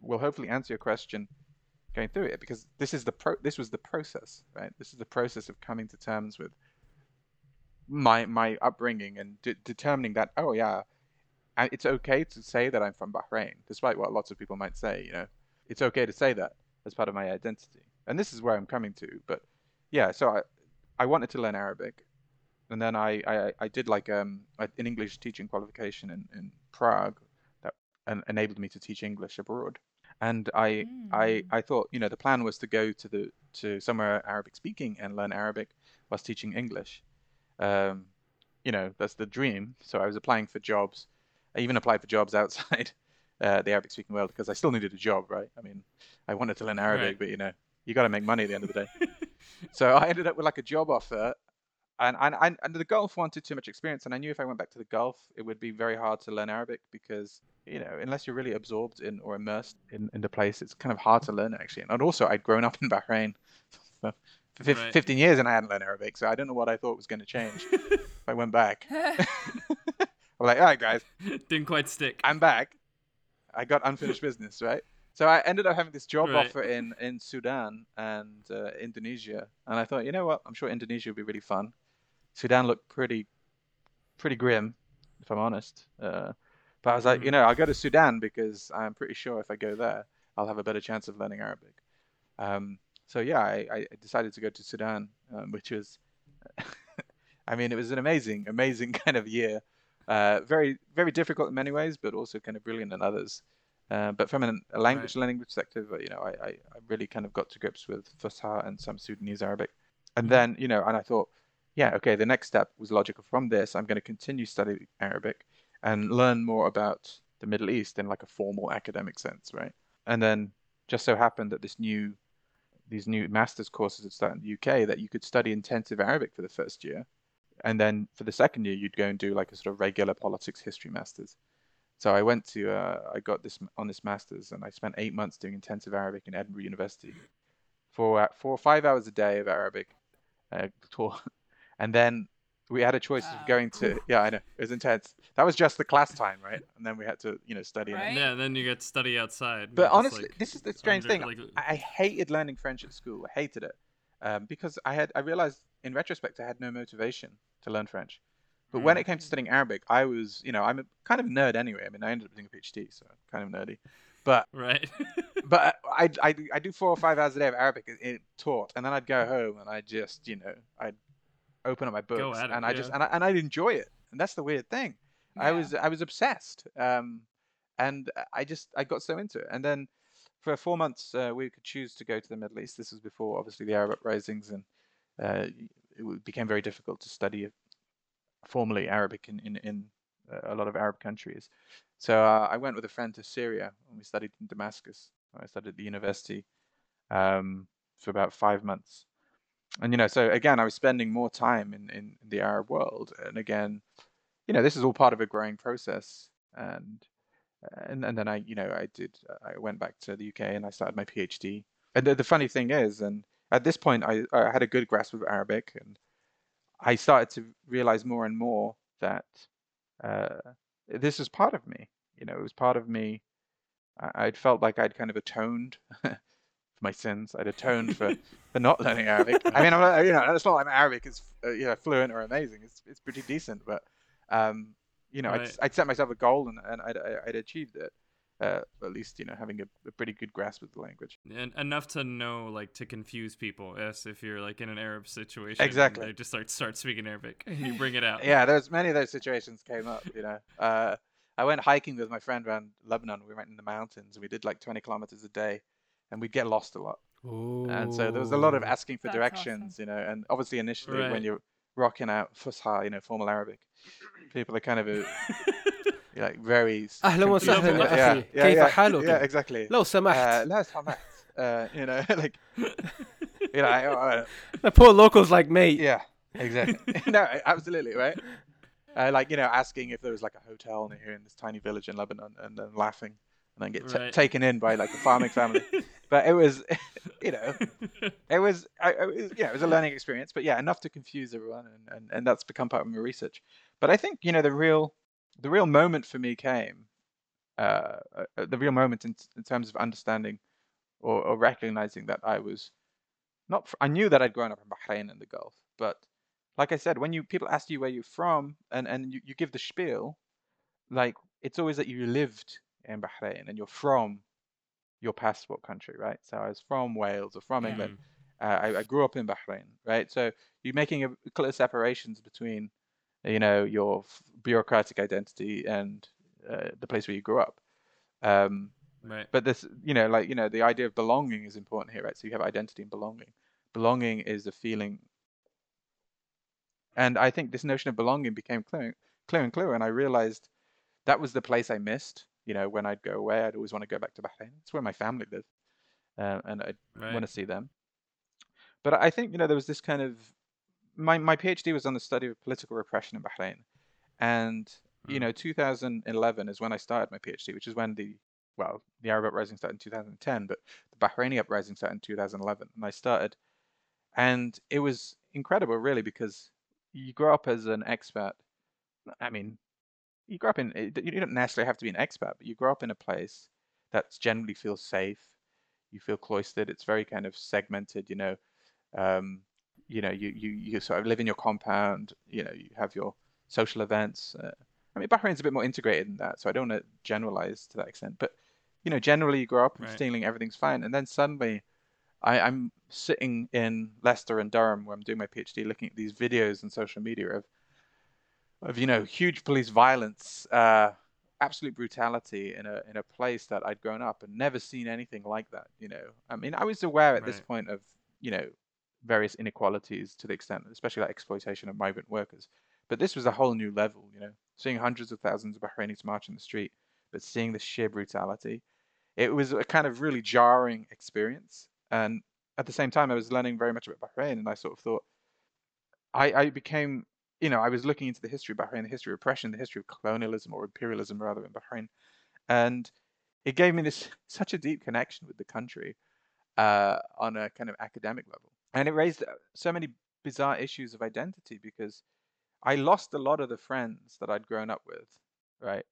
will hopefully answer your question going through it because this is the pro. This was the process, right? This is the process of coming to terms with my my upbringing and de- determining that oh yeah, it's okay to say that I'm from Bahrain, despite what lots of people might say. You know, it's okay to say that as part of my identity, and this is where I'm coming to. But yeah, so I I wanted to learn Arabic, and then I I, I did like um an English teaching qualification in, in Prague that en- enabled me to teach English abroad. And I I Mm. I thought you know the plan was to go to the to somewhere Arabic speaking and learn Arabic whilst teaching English. Um, you know that's the dream. So I was applying for jobs. I even applied for jobs outside uh, the Arabic speaking world because I still needed a job, right? I mean, I wanted to learn Arabic, Right. but you know, you got to make money at the end of the day. so I ended up with like a job offer, and, and and the Gulf wanted too much experience, and I knew if I went back to the Gulf, it would be very hard to learn Arabic because you know, unless you're really absorbed in or immersed in, in the place, it's kind of hard to learn it actually. And also, I'd grown up in Bahrain for fif- Right. 15 years and I hadn't learned Arabic, so I don't know what I thought was going to change if I went back. I'm like, all right, guys, Didn't quite stick. I'm back. I got unfinished business, right? So I ended up having this job Right. offer in in Sudan and uh, Indonesia, and I thought, you know what? I'm sure Indonesia would be really fun. Sudan looked pretty, pretty grim, if I'm honest. Uh, but I was like, you Mhm. know, I'll go to Sudan because I'm pretty sure if I go there, I'll have a better chance of learning Arabic. Um, so yeah, I, I decided to go to Sudan, um, which was, I mean, it was an amazing, amazing kind of year. Uh, very, very difficult in many ways, but also kind of brilliant in others. Uh, but from an, a language learning perspective, uh, you know, I, I, I really kind of got to grips with Fusha and some Sudanese Arabic. And then, you know, and I thought, yeah, okay, the next step was logical. From this, I'm going to continue studying Arabic and learn more about the Middle East in like a formal academic sense, right? And then just so happened that this new, these new master's courses had started in the UK that you could study intensive Arabic for the first year, and then for the second year you'd go and do like a sort of regular politics history masters. So I went to, uh, I got this on this masters, and I spent eight months doing intensive Arabic in Edinburgh University, for uh, four or five hours a day of Arabic, uh, and then we had a choice of going to, yeah, I know it was intense. That was just the class time, right? And then we had to, you know, study. Right? Yeah, then you get to study outside. But honestly, like, this is the strange under- thing. like- I I hated learning French at school. I hated it um, because I had. I realized in retrospect I had no motivation to learn French. But when Mm. it came to studying Arabic, I was, you know, I'm a kind of nerd anyway. I mean, I ended up doing a PhD, so I'm kind of nerdy. But Right. but I I I do four or five hours a day of Arabic it, it taught, and then I'd go home and I just, you know, I'd open up my books it, and I just and I, and I'd enjoy it, and that's the weird thing. I was I was obsessed, um, and I just I got so into it. And then for four months uh, we could choose to go to the Middle East. This was before obviously the Arab uprisings, and uh, it became very difficult to study formally Arabic in in, in uh, a lot of Arab countries. So uh, I went with a friend to Syria and we studied in Damascus. I studied at the university um, for about five months. And you know, so again, I was spending more time in, in the Arab world, and again, you know, this is all part of a growing process. And and and then I, you know, I did. I went back to the UK and I started my PhD. And the, the funny thing is, and at this point, I, I had a good grasp of Arabic, and I started to realize more and more that uh, this was part of me. You know, it was part of me. I, I'd felt like I'd kind of atoned for my sins. I'd atoned for, for not learning Arabic. I mean, I'm not, you know, it's not like Arabic is uh, you know fluent or amazing. It's it's pretty decent, but um, you know, I'd, I'd set myself a goal and and I'd I- I'd achieved it. Uh, at least you know having a, a pretty good grasp of the language. and enough to know like to confuse people yes if you're like in an arab situation and Exactly. they just start start speaking arabic and you bring it out Yeah, there's many of those situations came up. You know, uh, I went hiking with my friend around Lebanon. We went in the mountains and we did like 20 kilometers a day, and we'd get lost a lot. And so there was a lot of Ooh. asking for That's directions. You know, and obviously initially when Right. you're rocking out Fusha, you know, formal Arabic, people are kind of a, you're like very. s- أهلا confused. وسهلا يا yeah, أخي. yeah, كيف yeah, حالك؟ Yeah, exactly. لو Uh, سمحت. لا سمحت. Uh, you know, like, you know, I, I, The poor locals like mate. yeah, exactly. no, absolutely, right? Uh, like, you know, asking if there was like a hotel near here in this tiny village in Lebanon and then laughing and then get ta Right. taken in by like a farming family. but it was, you know, it was, I, it was- yeah, it was a learning experience, but yeah, enough to confuse everyone. And, and, and that's become part of my research. But I think, you know, the real, the real moment for me came, uh, uh, the real moment in, in terms of understanding or, or recognizing that I was not, fr- I knew that I'd grown up in Bahrain and the Gulf, but like I said, when you people ask you where you're from and, and you, you give the spiel, like it's always that you lived in Bahrain and you're from your passport country, right? So I was from Wales or from England. Uh, I, I grew up in Bahrain, right? So you're making a clear separations between, you know, your f- bureaucratic identity and uh, the place where you grew up. Um, right but this, you know, like you know, the idea of belonging is important here, right? So you have identity and belonging. Belonging is a feeling, and I think this notion of belonging became clear, clear and clearer. And I realized that was the place I missed. You know, when I'd go away, I'd always want to go back to Bahrain. It's where my family live, uh, and I Right. want to see them. But I think you know there was this kind of my my PhD was on the study of political repression in Bahrain, and you Mm. know 2011 is when I started my PhD, which is when the well the Arab uprising started in 2010, but the Bahraini uprising started in 2011, and I started, and it was incredible really because you grow up as an expert. I mean, you grow up in you don't necessarily have to be an expert, but you grow up in a place that generally feels safe. You feel cloistered. It's very kind of segmented. You know, um, you know, you, you you sort of live in your compound. You know, you have your social events. Uh, I mean, Bahrain's a bit more integrated than that, so I don't want to generalize to that extent. But you know, generally you grow up and Right. feeling everything's fine, and then suddenly, I, I'm sitting in Leicester and Durham where I'm doing my PhD, looking at these videos on social media of of you know huge police violence, uh, absolute brutality in a in a place that I'd grown up and never seen anything like that. You know, I mean, I was aware at this point of you know various inequalities to the extent, especially like exploitation of migrant workers. But this was a whole new level. You know, seeing hundreds of thousands of Bahrainis march in the street, but seeing the sheer brutality, it was a kind of really jarring experience. And at the same time, I was learning very much about Bahrain, and I sort of thought, I, I became, you know, I was looking into the history of Bahrain, the history of oppression, the history of colonialism or imperialism rather in Bahrain, and it gave me this such a deep connection with the country uh, on a kind of academic level, and it raised uh, so many bizarre issues of identity because I lost a lot of the friends that I'd grown up with, right,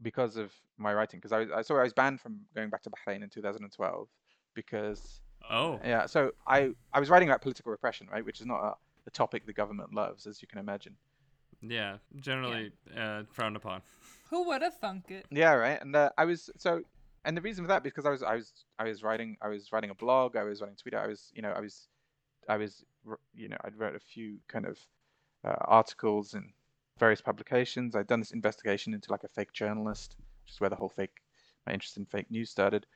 because of my writing. Because I, was- I saw I was banned from going back to Bahrain in 2012 because Oh. yeah, so I I was writing about political repression, right, which is not a, a topic the government loves, as you can imagine. Yeah. Generally uh, frowned upon. Who would have thunk it? Yeah, right. And uh, I was so, and the reason for that because I was I was I was writing I was writing a blog, I was writing Twitter, I was you know I was I was you know I'd wrote a few kind of uh, articles in various publications. I'd done this investigation into like a fake journalist, which is where the whole fake my interest in fake news started.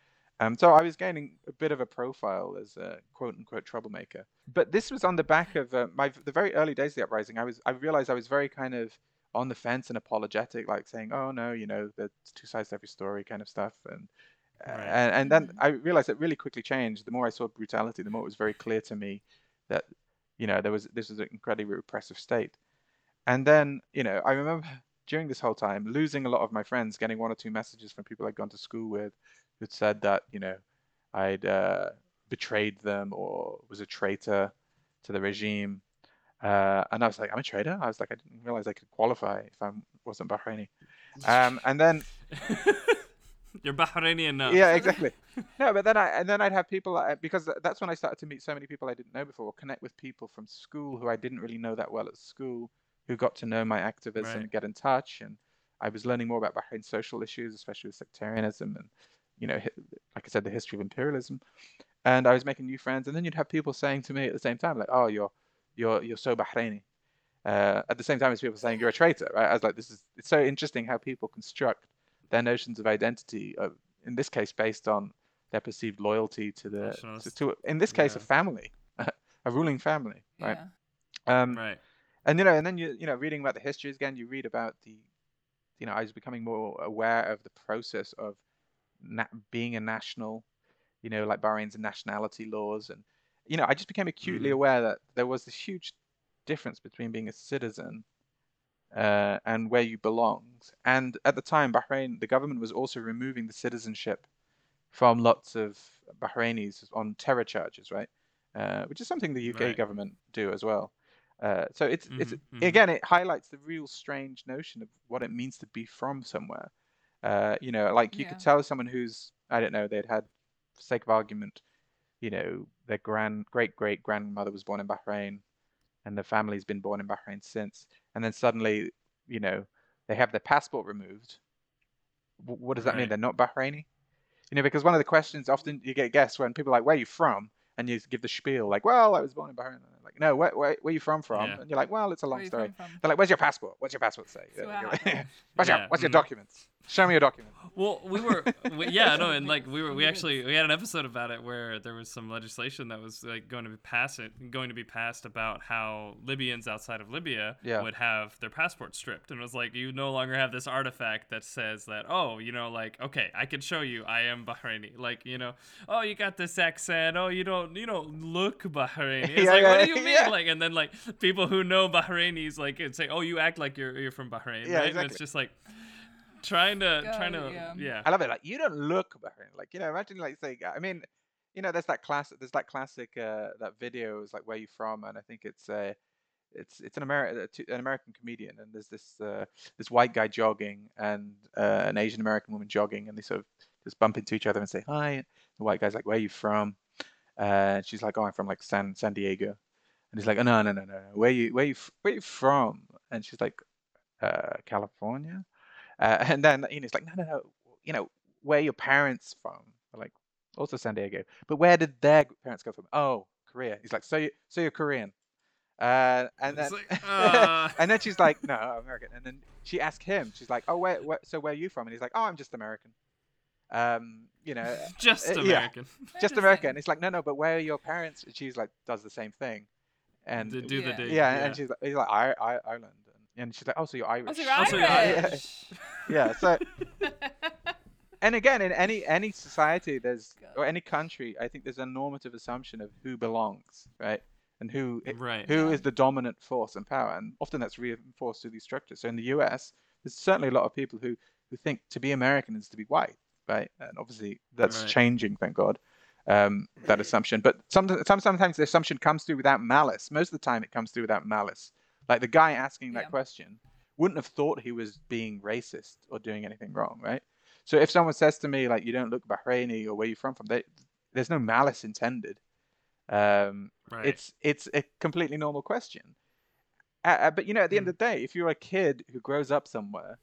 Um, so I was gaining a bit of a profile as a quote unquote troublemaker. But this was on the back of uh, my the very early days of the uprising. I was I realized I was very kind of on the fence and apologetic, like saying, "Oh no, you know, there's two sides to every story," kind of stuff. And uh, Right. and, and then Mhm. I realized it really quickly changed. The more I saw brutality, the more it was very clear to me that you know there was this was an incredibly repressive state. And then you know I remember during this whole time losing a lot of my friends, getting one or two messages from people I'd gone to school with, who'd said that you know I'd uh, betrayed them or was a traitor to the regime. Uh, and I was like, I'm a traitor. I was like, I didn't realize I could qualify if I wasn't Bahraini. Um, and then You're Bahraini enough. yeah, exactly. No, but then I and then I'd have people uh, because that's when I started to meet so many people I didn't know before, or connect with people from school who I didn't really know that well at school, who got to know my activism Right. and get in touch, and I was learning more about Bahrain's social issues, especially with sectarianism and you know, like I said, the history of imperialism, and I was making new friends, and then you'd have people saying to me at the same time, like, "Oh, you're you're you're so Bahraini." Uh, at the same time as people saying you're a traitor, right? I was like, this is it's so interesting how people construct their notions of identity, uh, in this case, based on their perceived loyalty to the, to, to in this case, a family, a ruling family, right? Yeah. Um, Right. and you know, and then you you know, reading about the histories again, you read about the, you know, I was becoming more aware of the process of na- being a national, you know, like Bahrain's nationality laws, and you know, I just became acutely Mhm. aware that there was this huge difference between being a citizen uh, and where you belonged. And at the time, Bahrain, the government was also removing the citizenship from lots of Bahrainis on terror charges, right? Uh, which is something the UK Right. government do as well. Uh, so it's it's Mhm, mhm. again it highlights the real strange notion of what it means to be from somewhere. Uh, you know, like you Yeah. could tell someone who's I don't know they'd had, for sake of argument, you know, their grand great great grandmother was born in Bahrain, and the family's been born in Bahrain since, and then suddenly, you know, they have their passport removed. W- what does that mean? They're not Bahraini? You know, because one of the questions often you get guessed when people are like, "Where are you from?" and you give the spiel like, "Well, I was born in Bahrain." Like, "No, where where, where are you from from?" Yeah. And you're like, "Well, it's a long story." They're like, "Where's your passport? What's your passport say?" So like, what's your what's your mhm. documents? Show me your document. Well, we were, we, yeah, no, and like we were, we actually we had an episode about it where there was some legislation that was like going to be passed, going to be passed about how Libyans outside of Libya Yeah. would have their passports stripped, and it was like you no longer have this artifact that says that oh, you know, like okay, I can show you I am Bahraini, like you know, oh you got this accent, oh you don't you don't look Bahraini. It's Yeah, like yeah, what do you mean? Like and then like people who know Bahrainis like and say oh you act like you're you're from Bahrain, Yeah, right? And it's just like trying to God, trying to yeah. yeah. I love it. Like you don't look Bahrain. Like you know, imagine like saying. I mean, you know, there's that classic. There's that classic. Uh, that video is like where you from, and I think it's uh, it's it's an American an American comedian, and there's this uh, this white guy jogging and uh, an Asian American woman jogging, and they sort of just bump into each other and say hi. The white guy's like, "Where are you from?" Uh, and she's like, "Oh, I'm from like San San Diego," and he's like, "Oh no no no no, no. where you where you f- where you from?" And she's like, uh, "California." Uh, and then you know, it's like, no, no, no. You know, where your parents from? They're like, also San Diego. But where did their parents go from? Oh, Korea. He's like, so you, so you're Korean. Uh, and then, like, uh. and then she's like, no, I'm American. And then she asked him, she's like, oh, where, where, so where are you from? And he's like, oh, I'm just American. Um, you know, just uh, yeah. American. just American. It's like, no, no, but where are your parents? And she's like, does the same thing. And To do the Yeah. yeah, and she's like, he's like, I, I, Ireland. And she's like, oh, so you're Irish. Also, Also, you're you're Irish. yeah. So and again in any any society there's or any country i think there's a normative assumption of who belongs right and who i- Right. who Yeah. is the dominant force and power and often that's reinforced through these structures so in the us there's certainly a lot of people who who think to be american is to be white right and obviously that's Right. changing thank god um, that assumption but some, some, sometimes the assumption comes through without malice most of the time it comes through without malice like the guy asking that Yeah. question wouldn't have thought he was being racist or doing anything wrong right so if someone says to me like you don't look Bahraini or where you're from from, they, there's no malice intended. Um, Right. It's it's a completely normal question. Uh, but you know, at the end Mm. of the day, if you're a kid who grows up somewhere,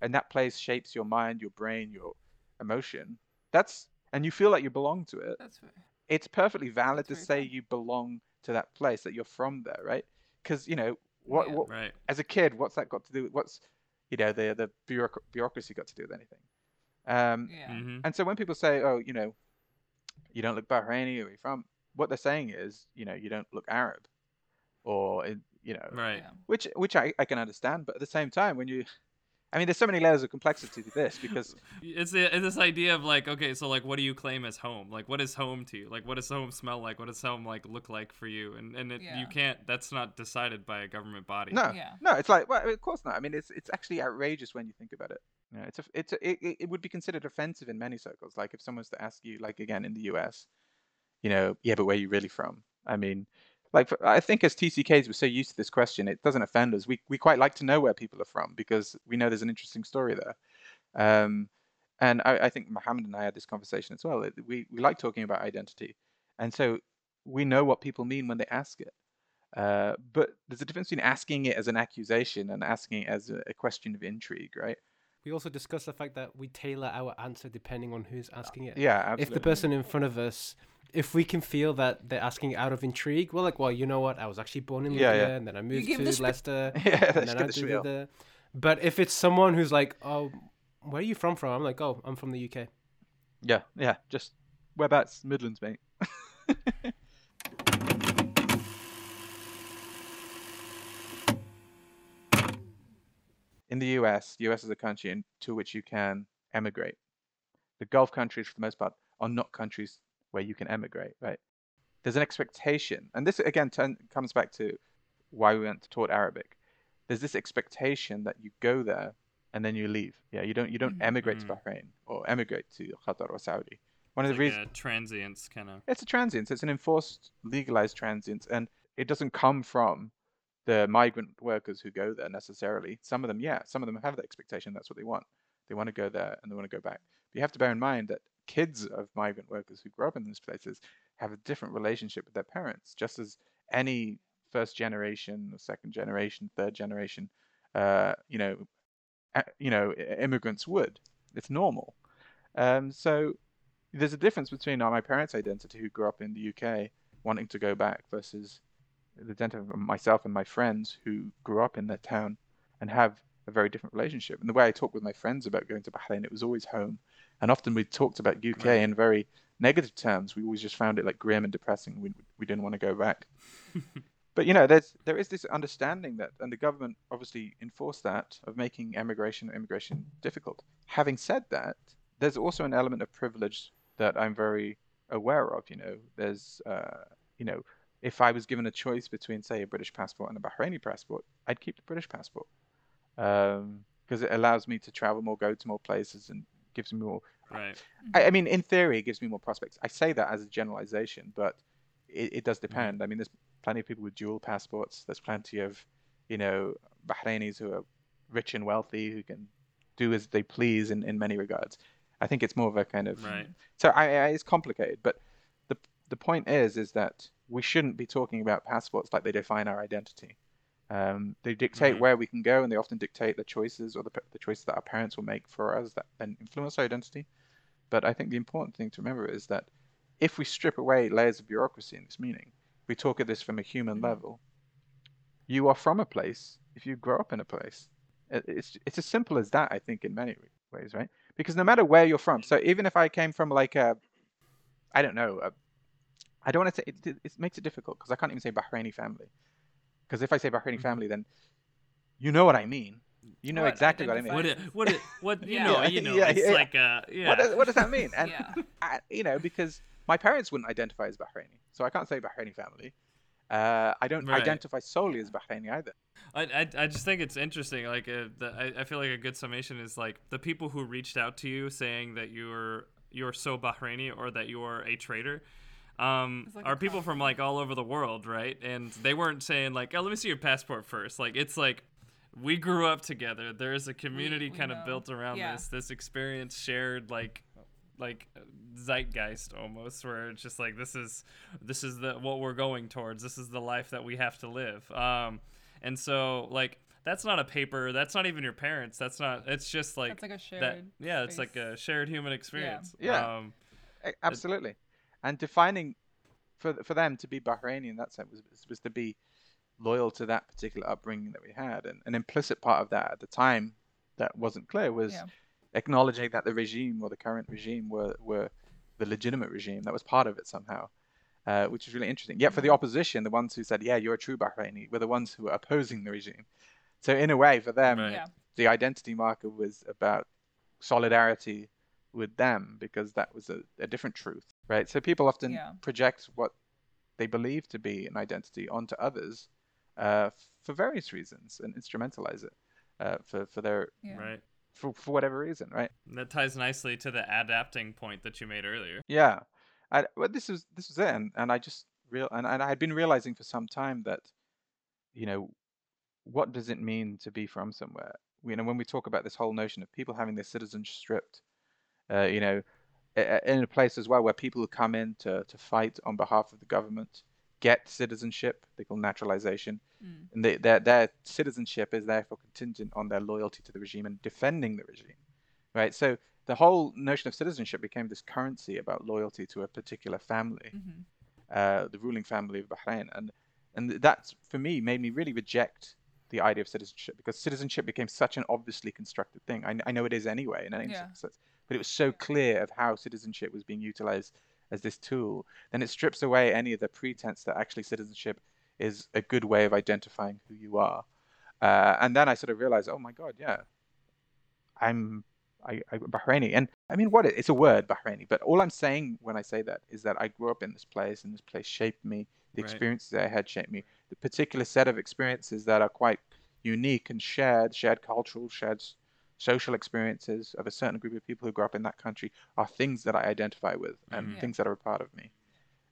and that place shapes your mind, your brain, your emotion, that's and you feel like you belong to it, That's right. it's perfectly valid That's to say fun. you belong to that place, that you're from there, right? Because you know what, Yeah. what right. as a kid, what's that got to do? with What's you know the the bureauc- bureaucracy got to do with anything? Um, Yeah. hmm and so when people say, "Oh, you know, you don't look Bahraini, where you from?" What they're saying is, you know, you don't look Arab, or you know, Right. Which which I, I can understand. But at the same time, when you, I mean, there's so many layers of complexity to this because It's, the- it's this idea of like, okay, so like, what do you claim as home? Like, what is home to you? Like, what does home smell like? What does home like look like for you? And and it, Yeah. you can't. That's not decided by a government body. no, Yeah. no, it's like, well, of course not. I mean, it's it's actually outrageous when you think about it. You know, it's a, it's a, it, it- it would be considered offensive in many circles. Like if someone was to ask you, like again in the U.S., you know, yeah, but where are you really from? I mean, like I think as TCKs we're so used to this question, it doesn't offend us. We we quite like to know where people are from because we know there's an interesting story there. Um, and I, I think Mohammed and I had this conversation as well. We we like talking about identity, and so we know what people mean when they ask it. Uh, but there's a difference between asking it as an accusation and asking it as a, a question of intrigue, right? We also discussed the fact that we tailor our answer depending on who's asking it. Yeah, absolutely. If the person in front of us, if we can feel that they're asking out of intrigue, we're like, well, you know what? I was actually born in Yeah, Libya, yeah. and then I moved to the. Leicester, yeah, and let's then I the did spiel. the. But if it's someone who's like, oh, where are you from? From I'm like, oh, I'm from the UK. Yeah, yeah, just whereabouts Midlands, mate. In the US, the US is a country into which you can emigrate. The Gulf countries, for the most part, are not countries where you can emigrate, right? There's an expectation, and this again turn, comes back to why we went to taught Arabic. There's this expectation that you go there and then you leave. Yeah, you don't you don't emigrate Mm. to Bahrain or emigrate to Qatar or Saudi. One of the like reasons transience kind of. it's a transience. It's an enforced, legalized transience, and it doesn't come from the migrant workers who go there necessarily. Some of them, yeah, some of them have the expectation that's what they want. They want to go there and they want to go back. But you have to bear in mind that kids of migrant workers who grow up in these places have a different relationship with their parents, just as any first generation, second generation, third generation, uh, you know, you know, immigrants would. It's normal. Um, so there's a difference between my parents' identity who grew up in the UK wanting to go back versus the identity of myself and my friends who grew up in that town and have a very different relationship. And the way I talk with my friends about going to Bahrain, it was always home. And often we talked about UK Right. in very negative terms. We always just found it like grim and depressing. We we didn't want to go back. but you know, there's there is this understanding that, and the government obviously enforced that of making emigration immigration difficult. Having said that, there's also an element of privilege that I'm very aware of. You know, there's uh, you know, if I was given a choice between say a British passport and a Bahraini passport, I'd keep the British passport because it allows me to travel more, go to more places, and gives me more Right. I, I mean, in theory, it gives me more prospects. I say that as a generalization, but it, it does mm. depend. I mean, there's plenty of people with dual passports. There's plenty of, you know, Bahrainis who are rich and wealthy who can do as they please in, in many regards. I think it's more of a kind of Right. so I, I, it's complicated, but the the point is is that we shouldn't be talking about passports like they define our identity. Um, they dictate Mhm. where we can go, and they often dictate the choices or the, the choices that our parents will make for us that then influence our identity. But I think the important thing to remember is that if we strip away layers of bureaucracy in this meaning, we talk at this from a human level. You are from a place if you grow up in a place. It's it's as simple as that, I think, in many ways, right? Because no matter where you're from, so even if I came from like a, I don't know, a, I don't want to say it, it, it makes it difficult because I can't even say Bahraini family, because if I say Bahraini Mhm. family, then you know what I mean. You know What exactly what I mean. What it, what it, what you know, Yeah, you know, yeah, it's yeah. like uh, yeah. What, does, what does that mean? And Yeah. I, you know, because my parents wouldn't identify as Bahraini, so I can't say Bahraini family. Uh, I don't Right. identify solely as Bahraini either. I, I, I just think it's interesting. Like, uh, the, I, I feel like a good summation is like the people who reached out to you saying that you're you're so Bahraini or that you're a traitor. Um, like are people from like all over the world, right? And they weren't saying like, "Oh, let me see your passport first. Like, it's like we grew up together. There is a community we kind of built around Yeah. this. This experience shared, like, like zeitgeist almost, where it's just like this is this is the what we're going towards. This is the life that we have to live. Um, and so like that's not a paper. That's not even your parents. That's not. It's just like That's like a shared. that. Yeah, it's like a shared human experience. Yeah. Um, A- Absolutely. And defining for for them to be Bahraini in that sense was was to be loyal to that particular upbringing that we had, and an implicit part of that at the time that wasn't clear was Yeah. acknowledging that the regime or the current regime were were the legitimate regime. That was part of it somehow. Uh, which is really interesting. Yet for the opposition, the ones who said, "Yeah, you're a true Bahraini," were the ones who were opposing the regime. So in a way, for them, Right. Yeah. the identity marker was about solidarity with them because that was a, a different truth, right? So people often Yeah. project what they believe to be an identity onto others uh, for various reasons and instrumentalize it uh, for for their Yeah. right. for, for whatever reason, right? And that ties nicely to the adapting point that you made earlier. Yeah, I, well, this was this was it, and, and I just real and, and I had been realizing for some time that, you know, what does it mean to be from somewhere? You know, when we talk about this whole notion of people having their citizenship stripped, uh, you know, in a place as well where people who come in to to fight on behalf of the government get citizenship, they call naturalization, Mm. and they, their their citizenship is therefore contingent on their loyalty to the regime and defending the regime, right? So the whole notion of citizenship became this currency about loyalty to a particular family, Mhm. uh, the ruling family of Bahrain, and and that for me made me really reject the idea of citizenship because citizenship became such an obviously constructed thing. I, I know it is anyway in any Yeah. sense, but it was so clear of how citizenship was being utilized as this tool. Then it strips away any of the pretense that actually citizenship is a good way of identifying who you are. Uh, and then I sort of realized, oh my God, yeah, I'm I, I Bahraini, and I mean, what it's a word, Bahraini. But all I'm saying when I say that is that I grew up in this place, and this place shaped me. The Right. experiences I had shaped me. The particular set of experiences that are quite unique and shared, shared cultural, shared social experiences of a certain group of people who grew up in that country are things that I identify with and. Yeah. things that are a part of me.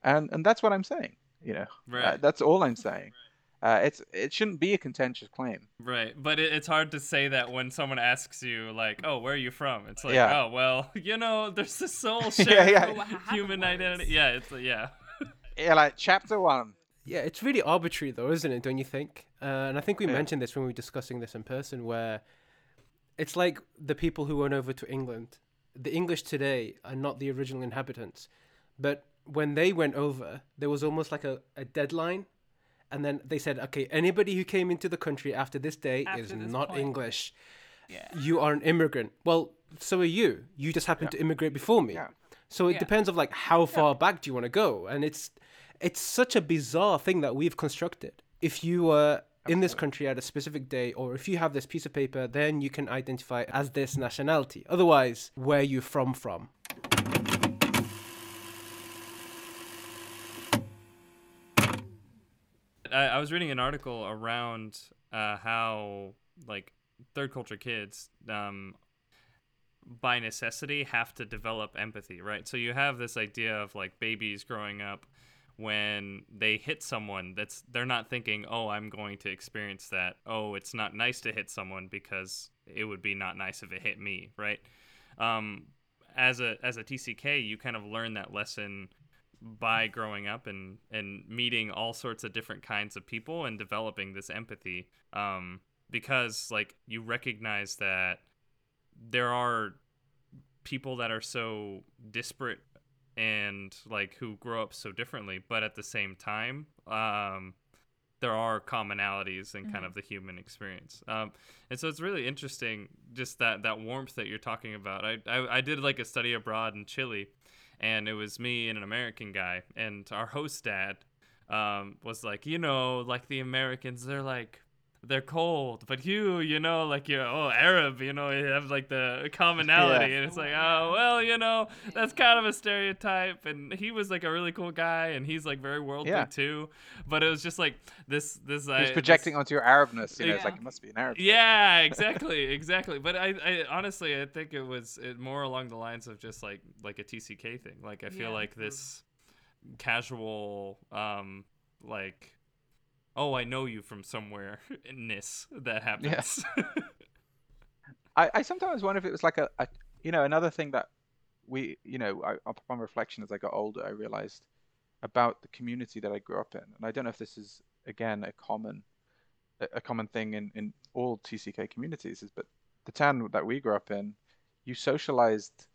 And and that's what I'm saying. You know, Uh, Right. that's all I'm saying. Uh, it's it shouldn't be a contentious claim. Right, but it, it's hard to say that when someone asks you, like, "Oh, where are you from?" It's like, Yeah. "Oh, well, you know, there's this soul Yeah, shared yeah. But what happened human identity." Yeah, it's yeah, Yeah, like chapter one. Yeah, it's really arbitrary though, isn't it? Don't you think? Uh, and I think we Yeah. mentioned this when we were discussing this in person, where it's like the people who went over to England. The English today are not the original inhabitants, but when they went over, there was almost like a, a deadline, and then they said, okay, anybody who came into the country after this day After is this not point. English. Yeah. You are an immigrant. Well, so are you. You just happened to immigrate before me. Yeah. So it Yeah. depends of like how far back do you want to go, and it's it's such a bizarre thing that we've constructed. If you were in this country at a specific day, or if you have this piece of paper, then you can identify as this nationality. Otherwise, where you from from. I, I was reading an article around uh, how like third culture kids um, by necessity have to develop empathy right so you have this idea of like babies growing up when they hit someone that's they're not thinking oh i'm going to experience that. Oh it's not nice to hit someone because it would be not nice if it hit me right? Um, as a as a tck you kind of learn that lesson by growing up and and meeting all sorts of different kinds of people and developing this empathy um because like you recognize that there are people that are so disparate and like who grow up so differently but at the same time um there are commonalities in kind of the human experience. Um and so it's really interesting just that that warmth that you're talking about. I i, I did like a study abroad in chile and it was me and an American guy, and our host dad um, was like, you know, like the Americans, they're like, they're cold, but you, you know, like you're oh Arab, you know, you have like the commonality, Yeah. and it's like, oh well, you know, that's kind of a stereotype. And he was like a really cool guy, and he's like very worldly Yeah. too. But it was just like this, this. He's I- projecting this- onto your Arabness. You know, it's like it must be an Arab. yeah, exactly, exactly. But I, I honestly, I think it was it more along the lines of just like like a TCK thing. Like I feel Yeah. like this casual, um, like, oh, I know you from somewhere ness that happens. I, I sometimes wonder if it was like a, a you know another thing that we you know I, upon reflection as I got older I realized about the community that I grew up in. And I don't know if this is again a common a, a common thing in, in all TCK communities is but the town that we grew up in you socialized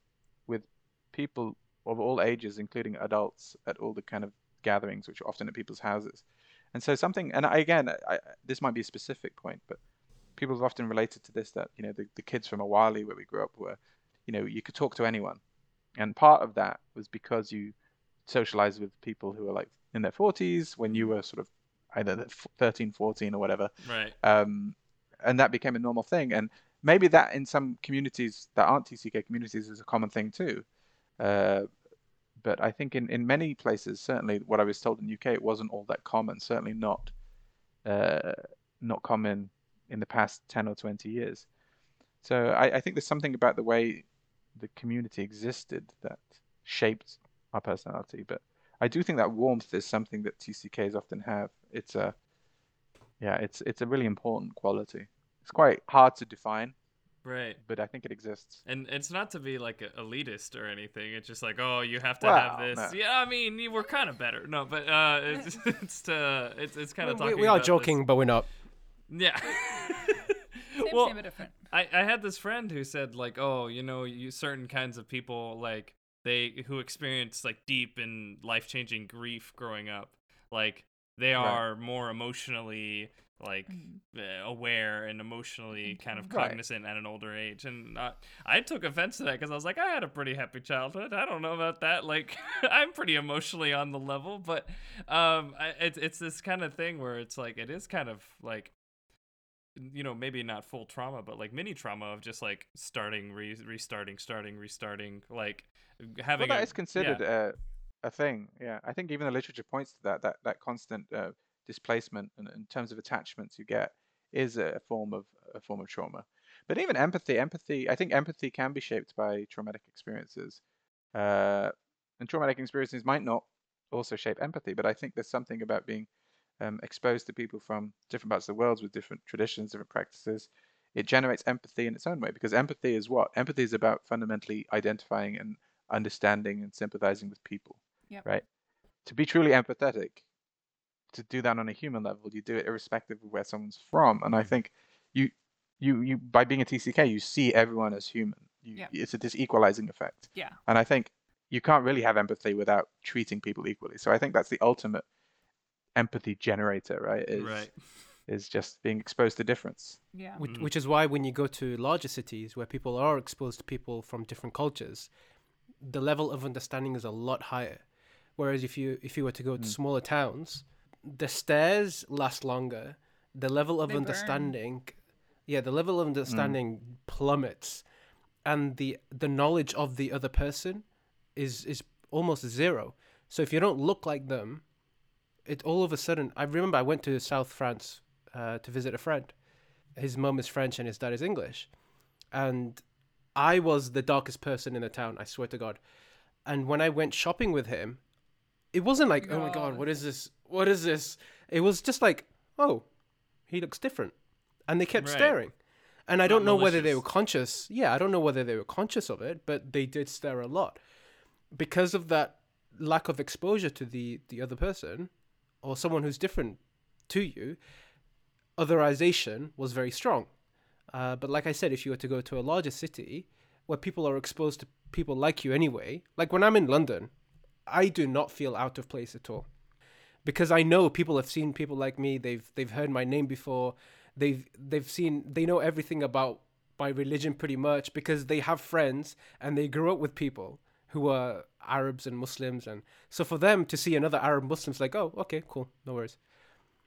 with people of all ages including adults at all the kind of gatherings which are often at people's houses and so something and I, again I, this might be a specific point but people have often related to this that you know the, the kids from Awali where we grew up were you know you could talk to anyone. And part of that was because you socialized with people who were like in their 40s when you were sort of either the 13 14 or whatever. Right. um, and that became a normal thing. And maybe that in some communities that aren't tck communities is a common thing too. Uh, but i think in, in many places certainly what i was told in the uk it wasn't all that common certainly not uh, not common in the past 10 or 20 years. So I, I think there's something about the way the community existed that shaped our personality but i do think that warmth is something that tcks often have. It's a yeah it's it's a really important quality. It's quite hard to define Right. but i think it exists And it's not to be like elitist or anything. It's just like, oh, you have to Well, have this. no. Yeah, I mean, you were kind of better. No, but uh, it's it's to it's it's kind of we, talking. we are about this- joking, but we're not. Yeah. Same, well, same, but different. I, I had this friend who said like, oh, you know, you certain kinds of people like they who experience like deep and life changing grief growing up, like they Right. are more emotionally like uh, aware and emotionally kind of Right. cognizant at an older age. And uh, i took offense to that because i was like i had a pretty happy childhood. I don't know about that. Like i'm pretty emotionally on the level but um I, it's, it's this kind of thing where it's like it is kind of like you know maybe not full trauma but like mini trauma of just like starting re- restarting starting restarting like having well that a, is considered a, a thing yeah. I think even the literature points to that that that constant uh, displacement and in terms of attachments you get is a form of a form of trauma. But even empathy empathy i think empathy can be shaped by traumatic experiences uh, and traumatic experiences might not also shape empathy but i think there's something about being um, exposed to people from different parts of the world with different traditions different practices. It generates empathy in its own way because empathy is what? Empathy is about fundamentally identifying and understanding and sympathizing with people Yep. right? To be truly empathetic to do that on a human level you do it irrespective of where someone's from and i think you you you by being a tck you see everyone as human you, Yeah. it's a this equalizing effect Yeah. and i think you can't really have empathy without treating people equally so i think that's the ultimate empathy generator, right? Is right. is just being exposed to difference. Yeah. which, Mhm. which is why when you go to larger cities where people are exposed to people from different cultures the level of understanding is a lot higher whereas if you if you were to go to Mm. smaller towns the stairs last longer the level of They burn. understanding yeah the level of understanding plummets and the the knowledge of the other person is is almost zero so if you don't look like them it all of a sudden i remember i went to south france uh, to visit a friend his mum is French and his dad is English. And I was the darkest person in the town, I swear to God. And when I went shopping with him, it wasn't like, oh my God, what is this? What is this? It was just like, oh, he looks different. And they kept Right. staring. And I Not don't know whether they were conscious. Yeah, I don't know whether they were conscious of it, but they did stare a lot. Because of that lack of exposure to the, the other person or someone who's different to you, otherization was very strong. Uh, but like I said, if you were to go to a larger city where people are exposed to people like you anyway, like when I'm in London, I do not feel out of place at all because I know people have seen people like me. They've they've heard my name before. They've they've seen they know everything about my religion pretty much because they have friends and they grew up with people who are Arabs and Muslims and so for them to see another Arab Muslim's like oh okay cool no worries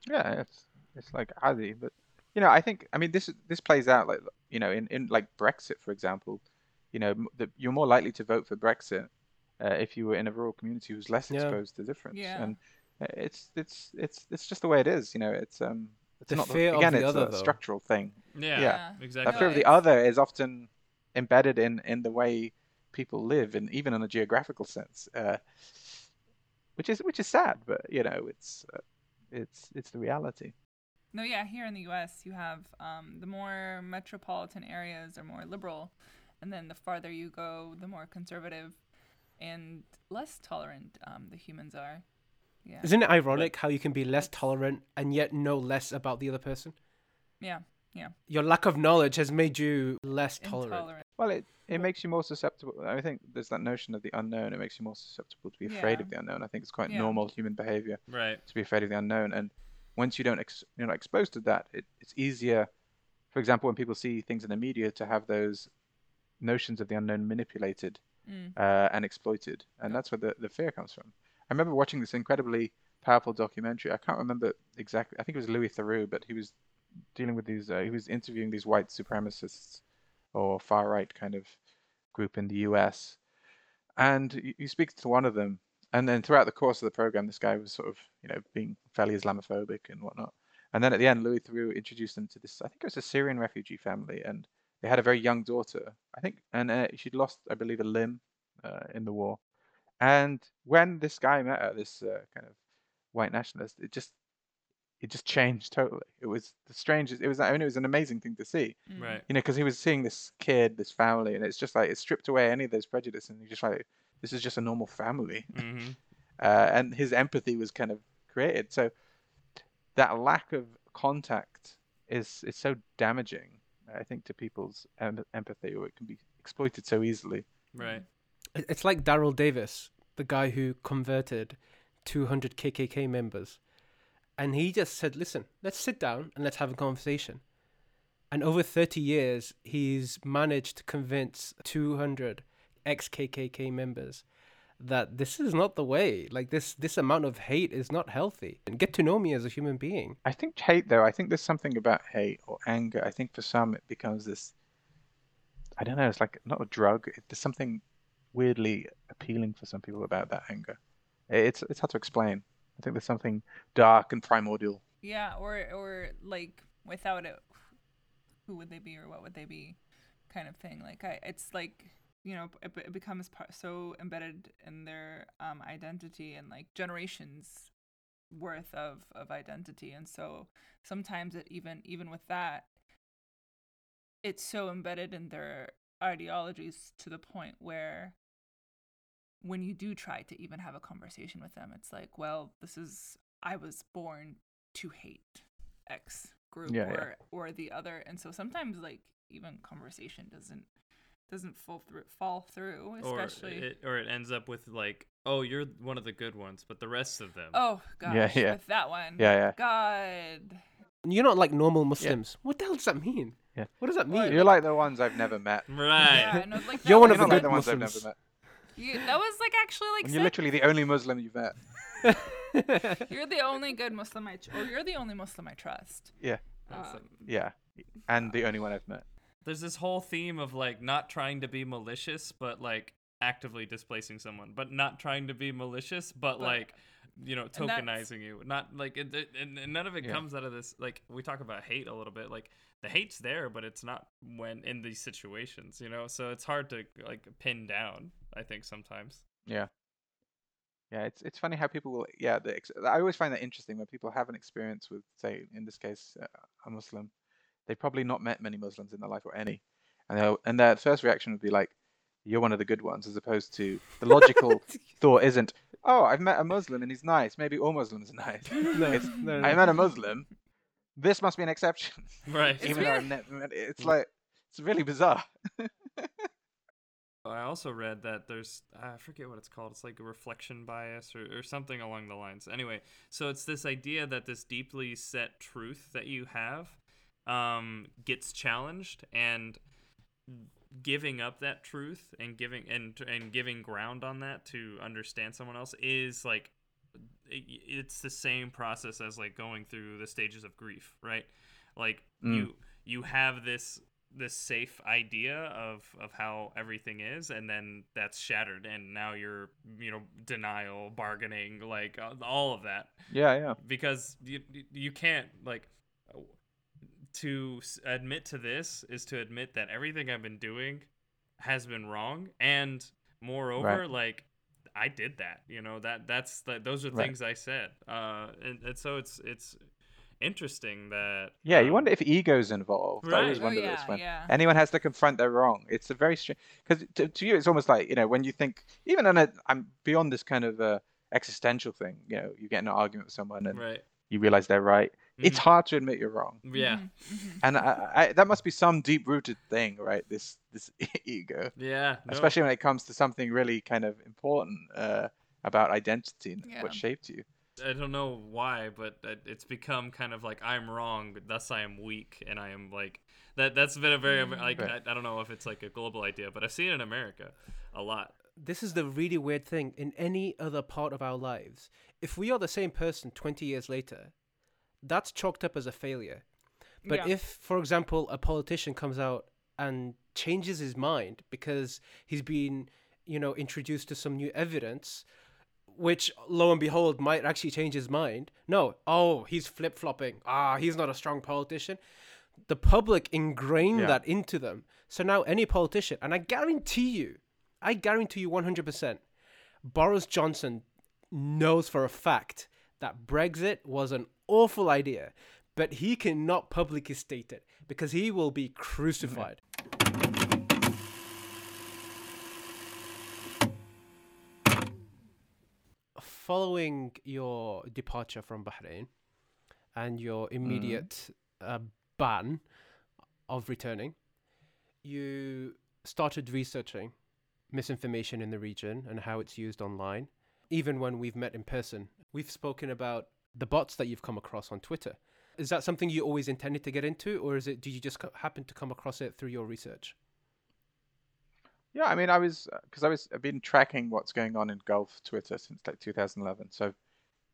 Yeah, it's it's like Adi, but you know, I think I mean this this plays out like you know in, in like Brexit, for example, you know, you're more likely to vote for Brexit uh, if you were in a rural community who's less Yeah. exposed to difference, Yeah. and uh, it's it's it's it's just the way it is, you know. It's um it's The not fear of again the it's other, a though. structural thing. Yeah. Yeah. Exactly. That fear of the other is often embedded in in the way people live, and even in a geographical sense, uh, which is which is sad, but you know, it's uh, it's it's the reality. No, yeah, here in the U.S., you have um, the more metropolitan areas are more liberal, and then the farther you go, the more conservative and less tolerant um, the humans are. Yeah, isn't it ironic how you can be less tolerant and yet know less about the other person Yeah, yeah, your lack of knowledge has made you less tolerant intolerant. Well, it, it makes you more susceptible. I think there's that notion of the unknown. It makes you more susceptible to be afraid Yeah. of the unknown. I think it's quite Yeah. normal human behavior Right. to be afraid of the unknown. And once you don't, ex- you're not exposed to that, it, it's easier. For example, when people see things in the media, to have those notions of the unknown manipulated Mm. uh, and exploited, and that's where the, the fear comes from. I remember watching this incredibly powerful documentary. I can't remember exactly. I think it was Louis Theroux, but he was dealing with these. Uh, he was interviewing these white supremacists or far right kind of group in the U.S. And you, you speak to one of them, and then throughout the course of the program, this guy was sort of you know being fairly Islamophobic and whatnot. And then at the end, Louis Theroux introduced them to this. I think it was a Syrian refugee family, and they had a very young daughter. I think, and uh, she'd lost, I believe, a limb uh, in the war. And when this guy met her, this uh, kind of white nationalist, it just it just changed totally. It was the strangest. It was. I mean, it was an amazing thing to see. Mm. Right. You know, because he was seeing this kid, this family, and it's just like it stripped away any of those prejudice, and you're just like, this is just a normal family, Mm-hmm. uh, and his empathy was kind of created. So that lack of contact is is so damaging, I think, to people's em- empathy, or it can be exploited so easily. Right. It's like Daryl Davis, the guy who converted 200 KKK members. And he just said, listen, let's sit down and let's have a conversation. And over 30 years, he's managed to convince 200 ex KKK members that this is not the way. Like, this, this amount of hate is not healthy. And get to know me as a human being. I think hate, though, I think there's something about hate or anger. I think for some it becomes this. I don't know. It's like not a drug. It, there's something weirdly appealing for some people about that anger. It's it's hard to explain. I think there's something dark and primordial. Yeah, or or like without it, who would they be or what would they be, kind of thing. Like I, it's like you know, it, it becomes part, so embedded in their um, identity and like generations worth of of identity, and so sometimes it even even with that, it's so embedded in their ideologies to the point where when you do try to even have a conversation with them, it's like, well, this is I was born to hate X group Yeah, yeah. or or the other, and so sometimes like even conversation doesn't doesn't fall through fall through, Or especially it, or it ends up with like oh, you're one of the good ones, but the rest of them. Oh gosh, Yeah, yeah. with that one. Yeah, yeah. God. You're not like normal Muslims. What the hell does that mean? Yeah. What does that What? mean? You're like the ones I've never met. Right. Yeah, no, like You're one of the You're like good the ones I've never met. You, that was like actually like you're literally the only Muslim you've met. You're the only good Muslim I, tr- or you're the only Muslim I trust. Yeah, Um, it. yeah. And the only one I've met. There's this whole theme of like not trying to be malicious, but like actively displacing someone, but not trying to be malicious, but, But- like you know tokenizing you. Not like it, it, and, and none of it Yeah. comes out of this. Like we talk about hate a little bit. Like the hate's there, but it's not when in these situations, you know. So it's hard to like pin down. I think sometimes. Yeah. Yeah, it's it's funny how people will. Yeah, the, ex- I always find that interesting when people have an experience with, say, in this case, uh, a Muslim. They've probably not met many Muslims in their life or any, and and their first reaction would be like, "You're one of the good ones," as opposed to the logical thought isn't, "Oh, I've met a Muslim and he's nice. Maybe all Muslims are nice." no, It's, no, I met a Muslim. This must be an exception, Right. It's even though I've never met. It's like it's really bizarre. I also read that there's I forget what it's called. It's like a reflection bias or, or something along the lines. Anyway, so it's this idea that this deeply set truth that you have um, gets challenged and giving up that truth and giving and and giving ground on that to understand someone else is like it, it's the same process as like going through the stages of grief, right? Like Mm. you you have this this safe idea of of how everything is and then that's shattered and now you're you know denial bargaining like all of that Yeah, yeah. because you you can't like to admit to this is to admit that everything I've been doing has been wrong and moreover Right. like I did that you know that that's that those are Right. things I said uh and, and so it's it's interesting that Yeah, you um, wonder if ego's involved. I always Right. Oh, wonder this when yeah. anyone has to confront their wrong. It's a very strange because to, to you it's almost like you know when you think even on a I'm beyond this kind of uh, existential thing. You know, you get in an argument with someone and right you realize they're right. It's hard to admit you're wrong, yeah Mhm, mhm. and I, I, that must be some deep rooted thing, right? This this ego, yeah no. especially when it comes to something really kind of important uh, about identity and Yeah. what shaped you. I don't know why, but it's become kind of like I'm wrong, thus I am weak, and I am like that. That's been a very Mm. like Right. I, I don't know if it's like a global idea, but I've seen it in America a lot. this is the really weird thing in any other part of our lives if we are the same person 20 years later that's chalked up as a failure but Yeah. if for example a politician comes out and changes his mind because he's been you know introduced to some new evidence which lo and behold might actually change his mind no oh he's flip-flopping ah he's not a strong politician the public ingrained Yeah. that into them so now any politician and i guarantee you i guarantee you 100% boris johnson knows for a fact that brexit was an awful idea but he cannot publicly state it because he will be crucified following your departure from Bahrain and your immediate uh, ban of returning, you started researching misinformation in the region and how it's used online. Even when we've met in person, we've spoken about the bots that you've come across on Twitter. Is that something you always intended to get into, or is it? Did you just co- happen to come across it through your research? Yeah, I mean, I was because I was I've been tracking what's going on in Gulf Twitter since like 2011, so I've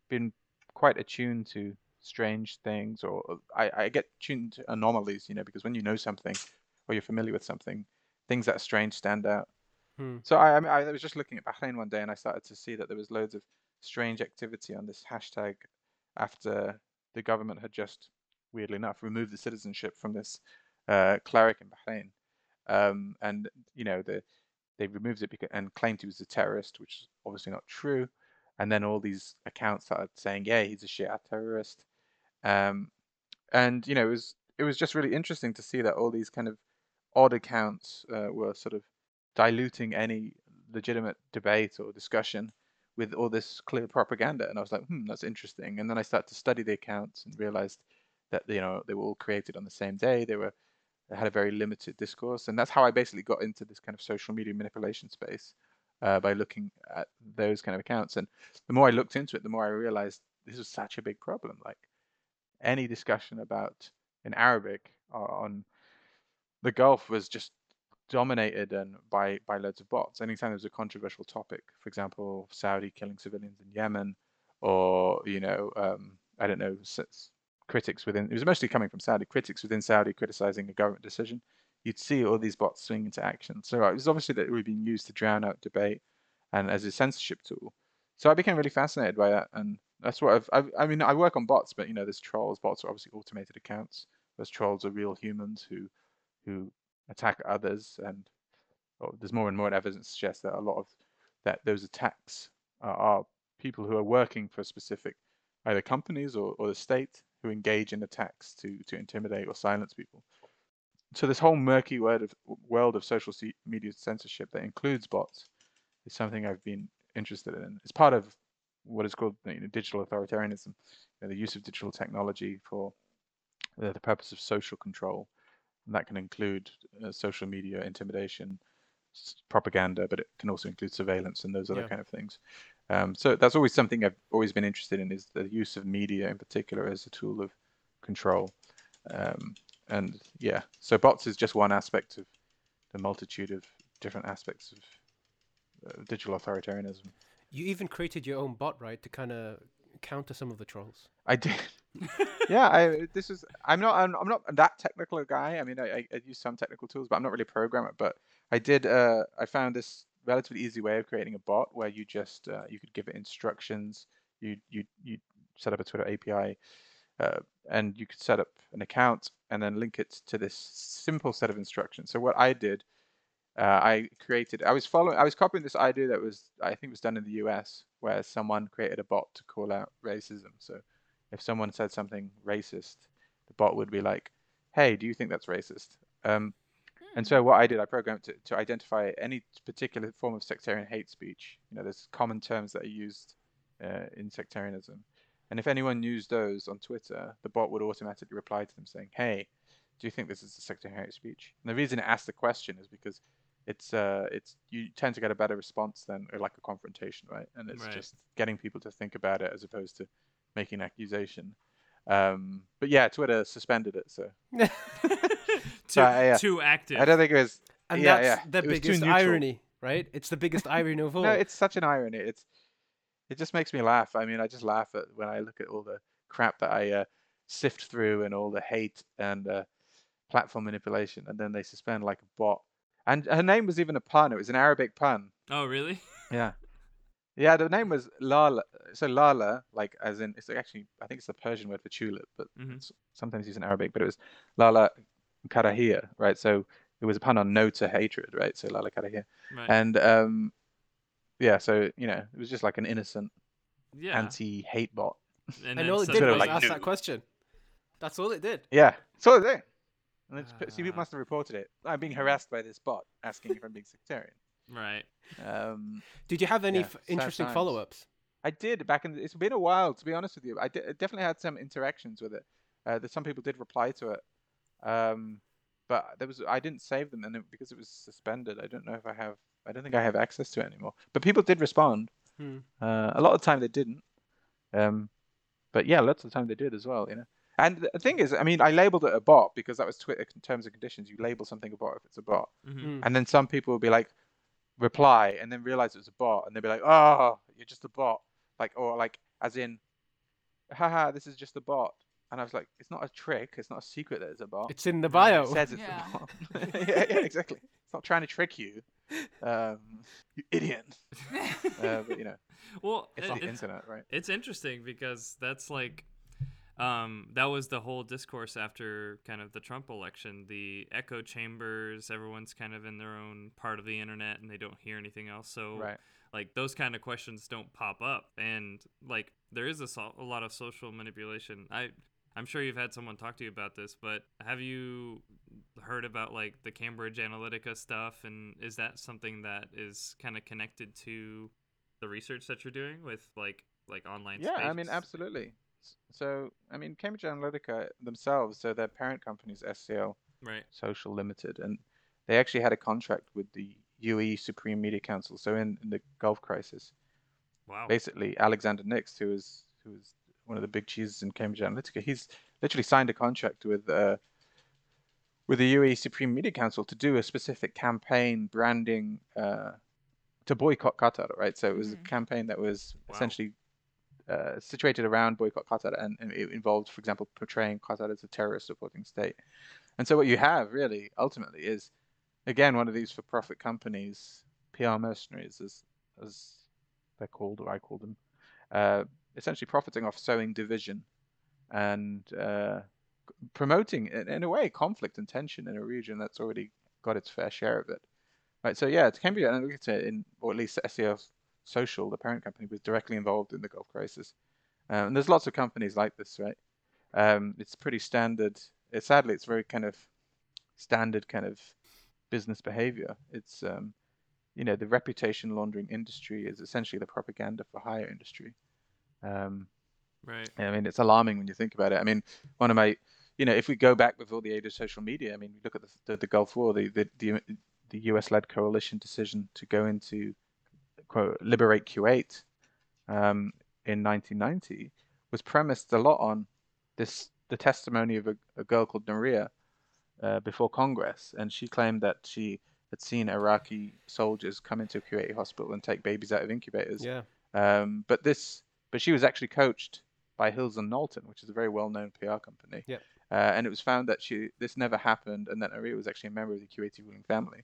been quite attuned to strange things, or uh, I, I get tuned to anomalies, you know, because when you know something or you're familiar with something, things that are strange stand out. Hmm. So I, I, mean, I was just looking at Bahrain one day, and I started to see that there was loads of strange activity on this hashtag after the government had just, weirdly enough, removed the citizenship from this uh, cleric in Bahrain. Um, and you know the they removed it because, and claimed he was a terrorist, which is obviously not true. And then all these accounts started saying, "Yeah, he's a Shia terrorist," um, and you know it was it was just really interesting to see that all these kind of odd accounts uh, were sort of diluting any legitimate debate or discussion with all this clear propaganda. And I was like, "Hmm, that's interesting." And then I started to study the accounts and realized that you know they were all created on the same day. They were they had a very limited discourse, and that's how I basically got into this kind of social media manipulation space. uh, by looking at those kind of accounts. And the more I looked into it, the more I realized this was such a big problem. Like any discussion about in Arabic on the Gulf was just dominated and by by loads of bots. Anytime there was a controversial topic, for example, Saudi killing civilians in Yemen, or you know, um, I don't know, critics within it was mostly coming from Saudi critics within Saudi criticizing a government decision. You'd see all these bots swing into action. So it was obviously that it was being used to drown out debate and as a censorship tool. So I became really fascinated by that, and that's what I've, I've, i mean, I work on bots, but you know, there's trolls. Bots are obviously automated accounts. Those trolls are real humans who who attack others, and oh, there's more and more evidence suggests that a lot of that those attacks are, are people who are working for specific either companies or, or the state who engage in attacks to to intimidate or silence people. So this whole murky world of world of social media censorship that includes bots is something I've been interested in. It's part of what is called you know, digital authoritarianism, you know, the use of digital technology for the, the purpose of social control. And that can include uh, social media intimidation, propaganda, but it can also include surveillance and those other Yeah. kind of things. Um, so that's always something I've always been interested in is the use of media in particular as a tool of control. Um, and yeah, so bots is just one aspect of the multitude of different aspects of uh, digital authoritarianism. You even created your own bot, right, to kind of counter some of the trolls. I did. Yeah, I this is I'm not I'm, I'm not that technical a guy. I mean, I, I, use some technical tools, but I'm not really a programmer. But I did. Uh, I found this relatively easy way of creating a bot where you just uh, you could give it instructions. You you you set up a Twitter API, uh, and you could set up an account and then link it to this simple set of instructions. So what I did, uh, I created. I was following. I was copying this idea that was I think was done in the U.S. where someone created a bot to call out racism. So if someone said something racist, the bot would be like, "Hey, do you think that's racist?" Um, and so what I did, I programmed to, to identify any particular form of sectarian hate speech. You know, there's common terms that are used uh, in sectarianism. And if anyone used those on Twitter, the bot would automatically reply to them saying, "Hey, do you think this is a sectarian hate speech?" And the reason it asks the question is because it's uh, it's you tend to get a better response than like a confrontation, right? And it's Right. just getting people to think about it as opposed to making accusation. Um, but yeah, Twitter suspended it, so too, Uh, yeah. too active. I don't think it was. And yeah, that's yeah. the it biggest irony, right? It's the biggest irony of all. No, it's such an irony. It's it just makes me laugh. I mean, I just laugh at when I look at all the crap that I uh, sift through and all the hate and uh, platform manipulation, and then they suspend like a bot. And her name was even a pun. It was an Arabic pun. oh, really? Yeah. Yeah, the name was Lala. So Lala, like as in, it's actually, I think it's the Persian word for tulip, but Mhm. it's sometimes used in Arabic. But it was Lala Karahia, right? So it was a pun on no to hatred, right? So Lala Karahia. Right. And um, yeah, so you know, it was just like an innocent yeah. anti-hate bot. and and all it did was like, ask "No." that question. That's all it did. Yeah, so they. And it's, see, people Ah. must have reported it. I'm being harassed by this bot asking if I'm being sectarian. Right. Um, Did you have any Yeah, f- interesting times. follow-ups? I did back in. The, it's been a while, to be honest with you. I definitely had some interactions with it. Uh, that some people did reply to it, um, but there was I didn't save them, and it, because it was suspended, I don't know if I have. I don't think I have access to it anymore. But people did respond. Hmm. Uh, a lot of the time they didn't. Um, but yeah, lots of the time they did as well. You know. And the thing is, I mean, I labeled it a bot because that was Twitter terms and conditions. You label something a bot if it's a bot. hmm Hmm. And then some people will be like, reply, and then realize it was a bot, and they'd be like, oh, you're just a bot. Like, or like, as in, haha, this is just a bot. And I was like, it's not a trick. It's not a secret that it's a bot. It's in the It bio. says it's Yeah. a bot. yeah, yeah, exactly. It's not trying to trick you, um, you idiot. Uh, but you know, Well, it's it- the it's, internet, right? it's interesting because that's like um that was the whole discourse after kind of the Trump election. The echo chambers everyone's kind of in their own part of the internet and they don't hear anything else. So Right. like those kind of questions don't pop up. And like there is a, so- a lot of social manipulation. I i'm sure you've had someone talk to you about this but have you heard about like the cambridge analytica stuff? And is that something that is kind of connected to the research that you're doing with like like online Yeah, I mean, absolutely. S- So, I mean, Cambridge Analytica themselves, so their parent company is SCL right Social Limited, and they actually had a contract with the UAE Supreme Media Council. So in, in the Gulf crisis, Wow. basically Alexander Nix, who was who was one of the big cheeses in Cambridge Analytica, he's literally signed a contract with uh, with the UAE Supreme Media Council to do a specific campaign branding uh, to boycott Qatar, right? So it was Mhm. a campaign that was Wow. essentially uh, situated around boycott Qatar, and, and it involved, for example, portraying Qatar as a terrorist supporting state. And so what you have really ultimately is, again, one of these for-profit companies, PR mercenaries, as as they're called, or I call them, uh, essentially profiting off sowing division and uh, promoting, in, a way, conflict and tension in a region that's already got its fair share of it. Right. So yeah, it's Cambridge Analytica, in or at least SEO Social, the parent company, was directly involved in the Gulf crisis. Um, and there's lots of companies like this, right? Um, it's pretty standard. It, sadly, it's very kind of standard kind of business behavior. It's um, you know the reputation laundering industry is essentially the propaganda for hire industry. Um, Right. I mean, it's alarming when you think about it. I mean, one of my, you know, if we go back before the age of social media, I mean, look at the the, the Gulf War, the the the, the U.S.-led coalition decision to go into quote liberate Kuwait um, in 1990 was premised a lot on this the testimony of a, a girl called Nayirah uh, before Congress, and she claimed that she had seen Iraqi soldiers come into a Kuwaiti hospital and take babies out of incubators. Yeah. Um, but this, but she was actually coached by Hills and Knowlton, which is a very well-known PR company. Yeah. Uh, and it was found that she this never happened, and that Nayirah was actually a member of the Kuwaiti ruling family.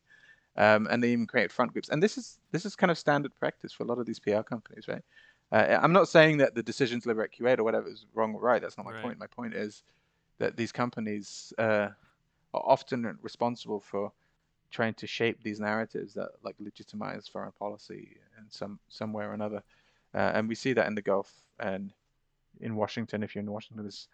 Um, and they even create front groups. And this is this is kind of standard practice for a lot of these PR companies, right? Uh, I'm not saying that the decision to liberate Kuwait or whatever is wrong or right. That's not my Right. point. My point is that these companies uh, are often responsible for trying to shape these narratives that like legitimize foreign policy in some some way or another. Uh, and we see that in the Gulf and in Washington. If you're in Washington, there's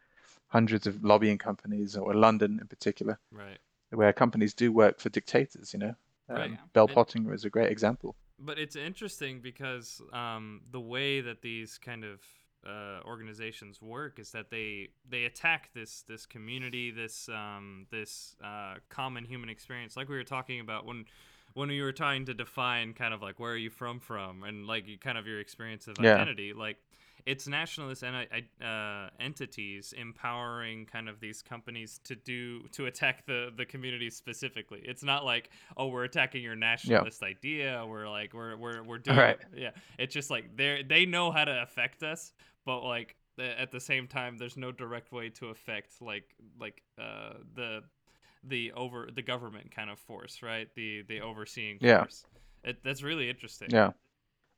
hundreds of lobbying companies, or London in particular, Right. where companies do work for dictators. You know, um, Right. Bell And- Pottinger is a great example. But it's interesting because um, the way that these kind of uh, organizations work is that they they attack this this community, this um, this uh, common human experience, like we were talking about when when we were trying to define kind of like where are you from from and like kind of your experience of Yeah. identity, like it's nationalist i- uh, entities empowering kind of these companies to do to attack the the community specifically. It's not like oh we're attacking your nationalist idea. We're like we're we're we're doing Right. yeah. It's just like they they know how to affect us, but like at the same time there's no direct way to affect like like uh the the over the government kind of force, right? The the overseeing Yeah. force. It, that's really interesting. Yeah.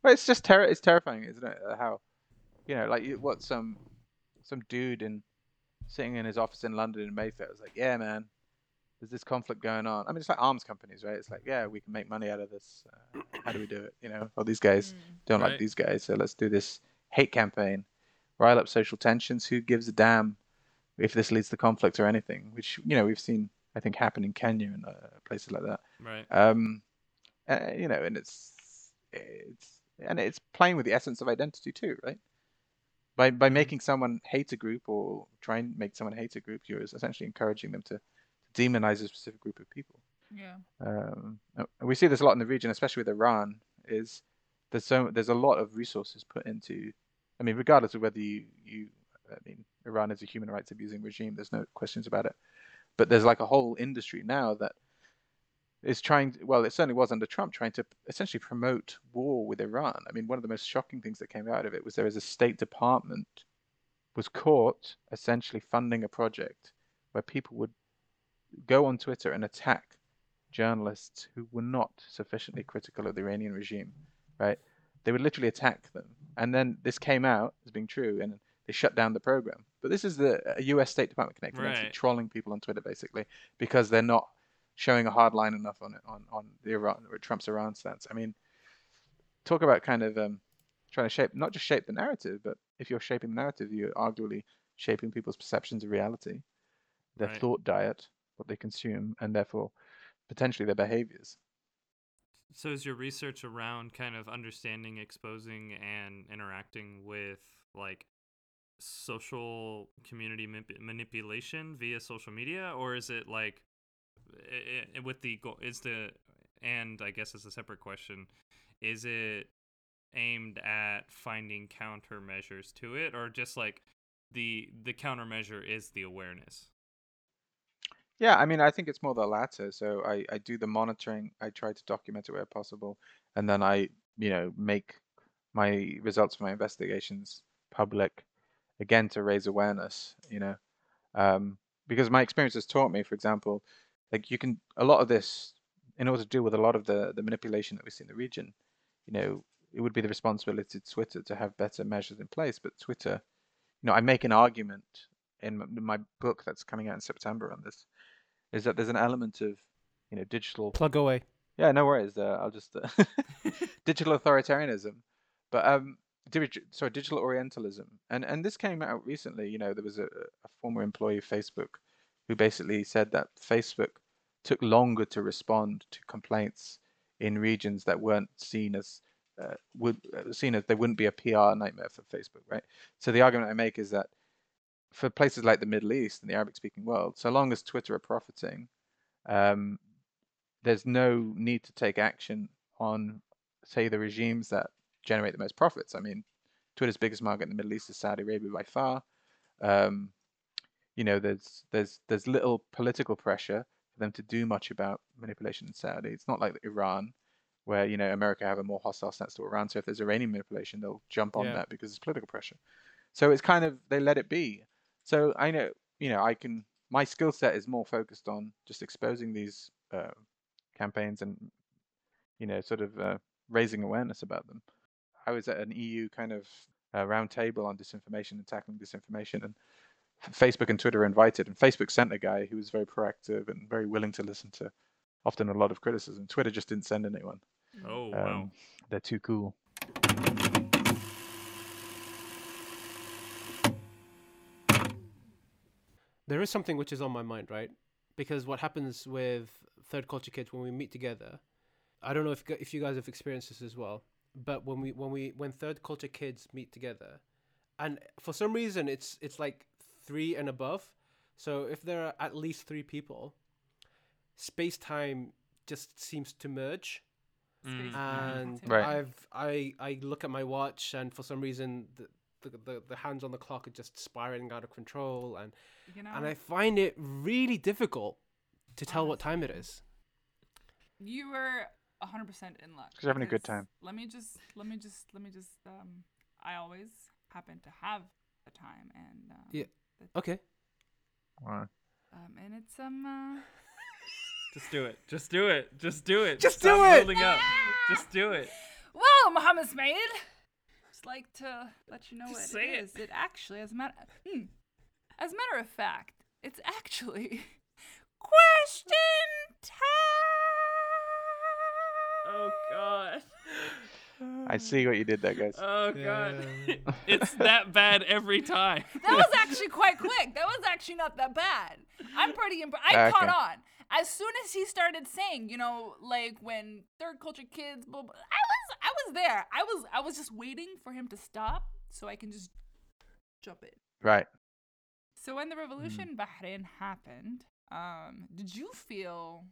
Well, it's just terror. It's terrifying, isn't it? How, you know, like what some some dude in sitting in his office in London in Mayfair was like, yeah, man, there's this conflict going on. I mean, it's like arms companies, right? It's like, yeah, we can make money out of this. Uh, how do we do it? You know, well, these guys Mm. don't Right. like these guys, so let's do this hate campaign, rile up social tensions. Who gives a damn if this leads to conflict or anything? Which you know we've seen, I think, happen in Kenya and uh, places like that. Right. Um, uh, you know, and it's it's and it's playing with the essence of identity too, right? By by making someone hate a group or try and make someone hate a group, you're essentially encouraging them to demonize a specific group of people. Yeah. Um, we see this a lot in the region, especially with Iran. Is there's so there's a lot of resources put into. I mean, regardless of whether you you, I mean, Iran is a human rights abusing regime. There's no questions about it. But there's like a whole industry now that is trying. Well, it certainly was under Trump, trying to essentially promote war with Iran. I mean, one of the most shocking things that came out of it was there was a State Department was caught essentially funding a project where people would go on Twitter and attack journalists who were not sufficiently critical of the Iranian regime, right? They would literally attack them. And then this came out as being true and they shut down the program. But this is the a US State Department connected, Right. trolling people on Twitter basically because they're not showing a hard line enough on it on, on the Iran or Trump's Iran stance. I mean, talk about kind of um, trying to shape not just shape the narrative, but if you're shaping the narrative, you're arguably shaping people's perceptions of reality, their Right. thought diet, what they consume, and therefore potentially their behaviors. So is your research around kind of understanding, exposing, and interacting with like social community manip- manipulation via social media, or is it like with the goal? Is the and I guess as a separate question, is it aimed at finding countermeasures to it, or just like the the countermeasure is the awareness? Yeah, I mean, I think it's more the latter. So I, I do the monitoring, I try to document it where possible, and then I, you know, make my results of my investigations public, again to raise awareness, you know. Um, because my experience has taught me, for example, like you can a lot of this in order to deal with a lot of the the manipulation that we see in the region, you know, it would be the responsibility of Twitter to have better measures in place. But Twitter, you know, I make an argument in my book that's coming out in September on this, is that there's an element of, you know, digital. Plug away. Yeah, no worries. Uh, I'll just uh, digital authoritarianism, but um, sorry, digital Orientalism, and and this came out recently. You know, there was a, a former employee of Facebook who basically said that Facebook took longer to respond to complaints in regions that weren't seen as uh, would uh, seen as they wouldn't be a PR nightmare for Facebook, right? So the argument I make is that for places like the Middle East and the Arabic-speaking world, so long as Twitter are profiting, um, there's no need to take action on, say, the regimes that generate the most profits. I mean, Twitter's biggest market in the Middle East is Saudi Arabia by far. Um, you know, there's there's there's little political pressure for them to do much about manipulation in Saudi. It's not like Iran, where you know America have a more hostile stance to Iran. So if there's Iranian manipulation, they'll jump on yeah. that because it's political pressure. So it's kind of they let it be. So I know you know I can my skill set is more focused on just exposing these uh, campaigns and you know sort of uh, raising awareness about them. I was at an EU kind of uh, roundtable on disinformation and tackling disinformation, and Facebook and Twitter invited, and Facebook sent a guy who was very proactive and very willing to listen to often a lot of criticism. Twitter just didn't send anyone. Oh um, wow, they're too cool. There is something which is on my mind, right? Because what happens with third culture kids when we meet together, I don't know if if you guys have experienced this as well but when we when we when third culture kids meet together, and for some reason it's it's like three and above. So if there are at least three people, space time just seems to merge. Mm. And right. I've I I look at my watch and for some reason the, the, the, the hands on the clock are just spiraling out of control and you know, and I find it really difficult to tell honestly, what time it is. You were 100% in luck. Because having a good time. Let me just, let me just, let me just, um, I always happen to have a time and, um, yeah. Okay. Wow. Um, and it's, um, uh, just do it. Just do it. Just do it. Just Stop do it. Holding up. Just do it. Well, Muhammad Ismail, just like to let you know just what it, it is. It actually, as a matter, hmm, as a matter of fact, it's actually question time. Oh god. I see what you did there, guys. Oh god. Yeah. it's that bad every time. That was actually quite quick. That was actually not that bad. I'm pretty impressed. I okay. caught on. As soon as he started saying, you know, like when third culture kids, blah, blah, I was I was there. I was I was just waiting for him to stop so I can just jump in. Right. So when the revolution mm. Bahrain happened, um, did you feel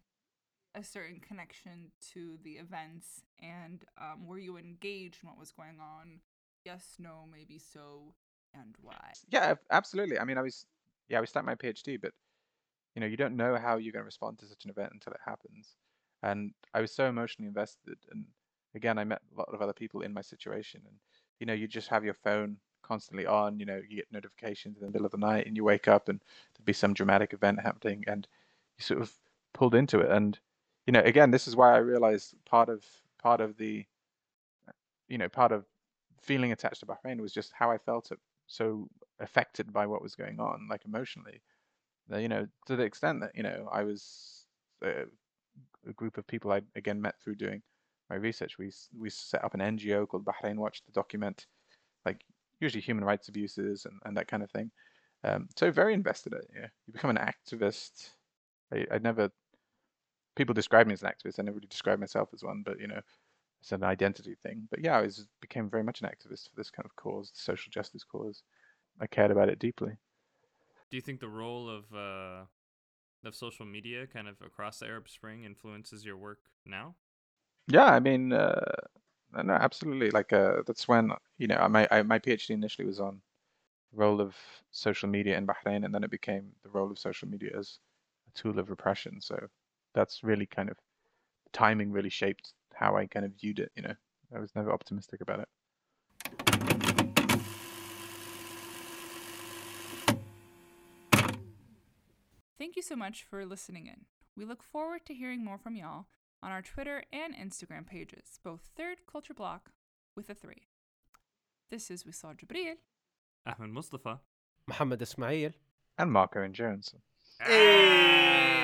a certain connection to the events and um, were you engaged in what was going on? Yes no maybe so and why? Yeah absolutely. I mean i was yeah i was starting my phd but you know you don't know how you're going to respond to such an event until it happens. And i was so emotionally invested and again i met a lot of other people in my situation and you know you just have your phone constantly on you know you get notifications in the middle of the night and you wake up and there'd be some dramatic event happening and you sort of pulled into it and you know, again, this is why I realized part of part of the, you know, part of feeling attached to Bahrain was just how I felt so affected by what was going on, like emotionally. You know, to the extent that you know I was a, a group of people I again met through doing my research. We we set up an NGO called Bahrain Watch to document, like usually human rights abuses and, and that kind of thing. Um, so very invested in it. Yeah, you become an activist. I, I never people describe me as an activist. I never really describe myself as one, but you know, it's an identity thing. But yeah, I was became very much an activist for this kind of cause, the social justice cause. I cared about it deeply. Do you think the role of uh, of social media kind of across the Arab Spring influences your work now? Yeah, I mean, uh, no, absolutely. Like, uh, that's when you know, my I, my PhD initially was on the role of social media in Bahrain, and then it became the role of social media as a tool of repression. So that's really kind of timing really shaped how I kind of viewed it. You know, I was never optimistic about it. Thank you so much for listening in. We look forward to hearing more from y'all on our Twitter and Instagram pages, both Third Culture Block with a three. This is Wisal Jabril, Ahmed Mustafa. Muhammad Ismail. And Marc Owen Jones. Hey!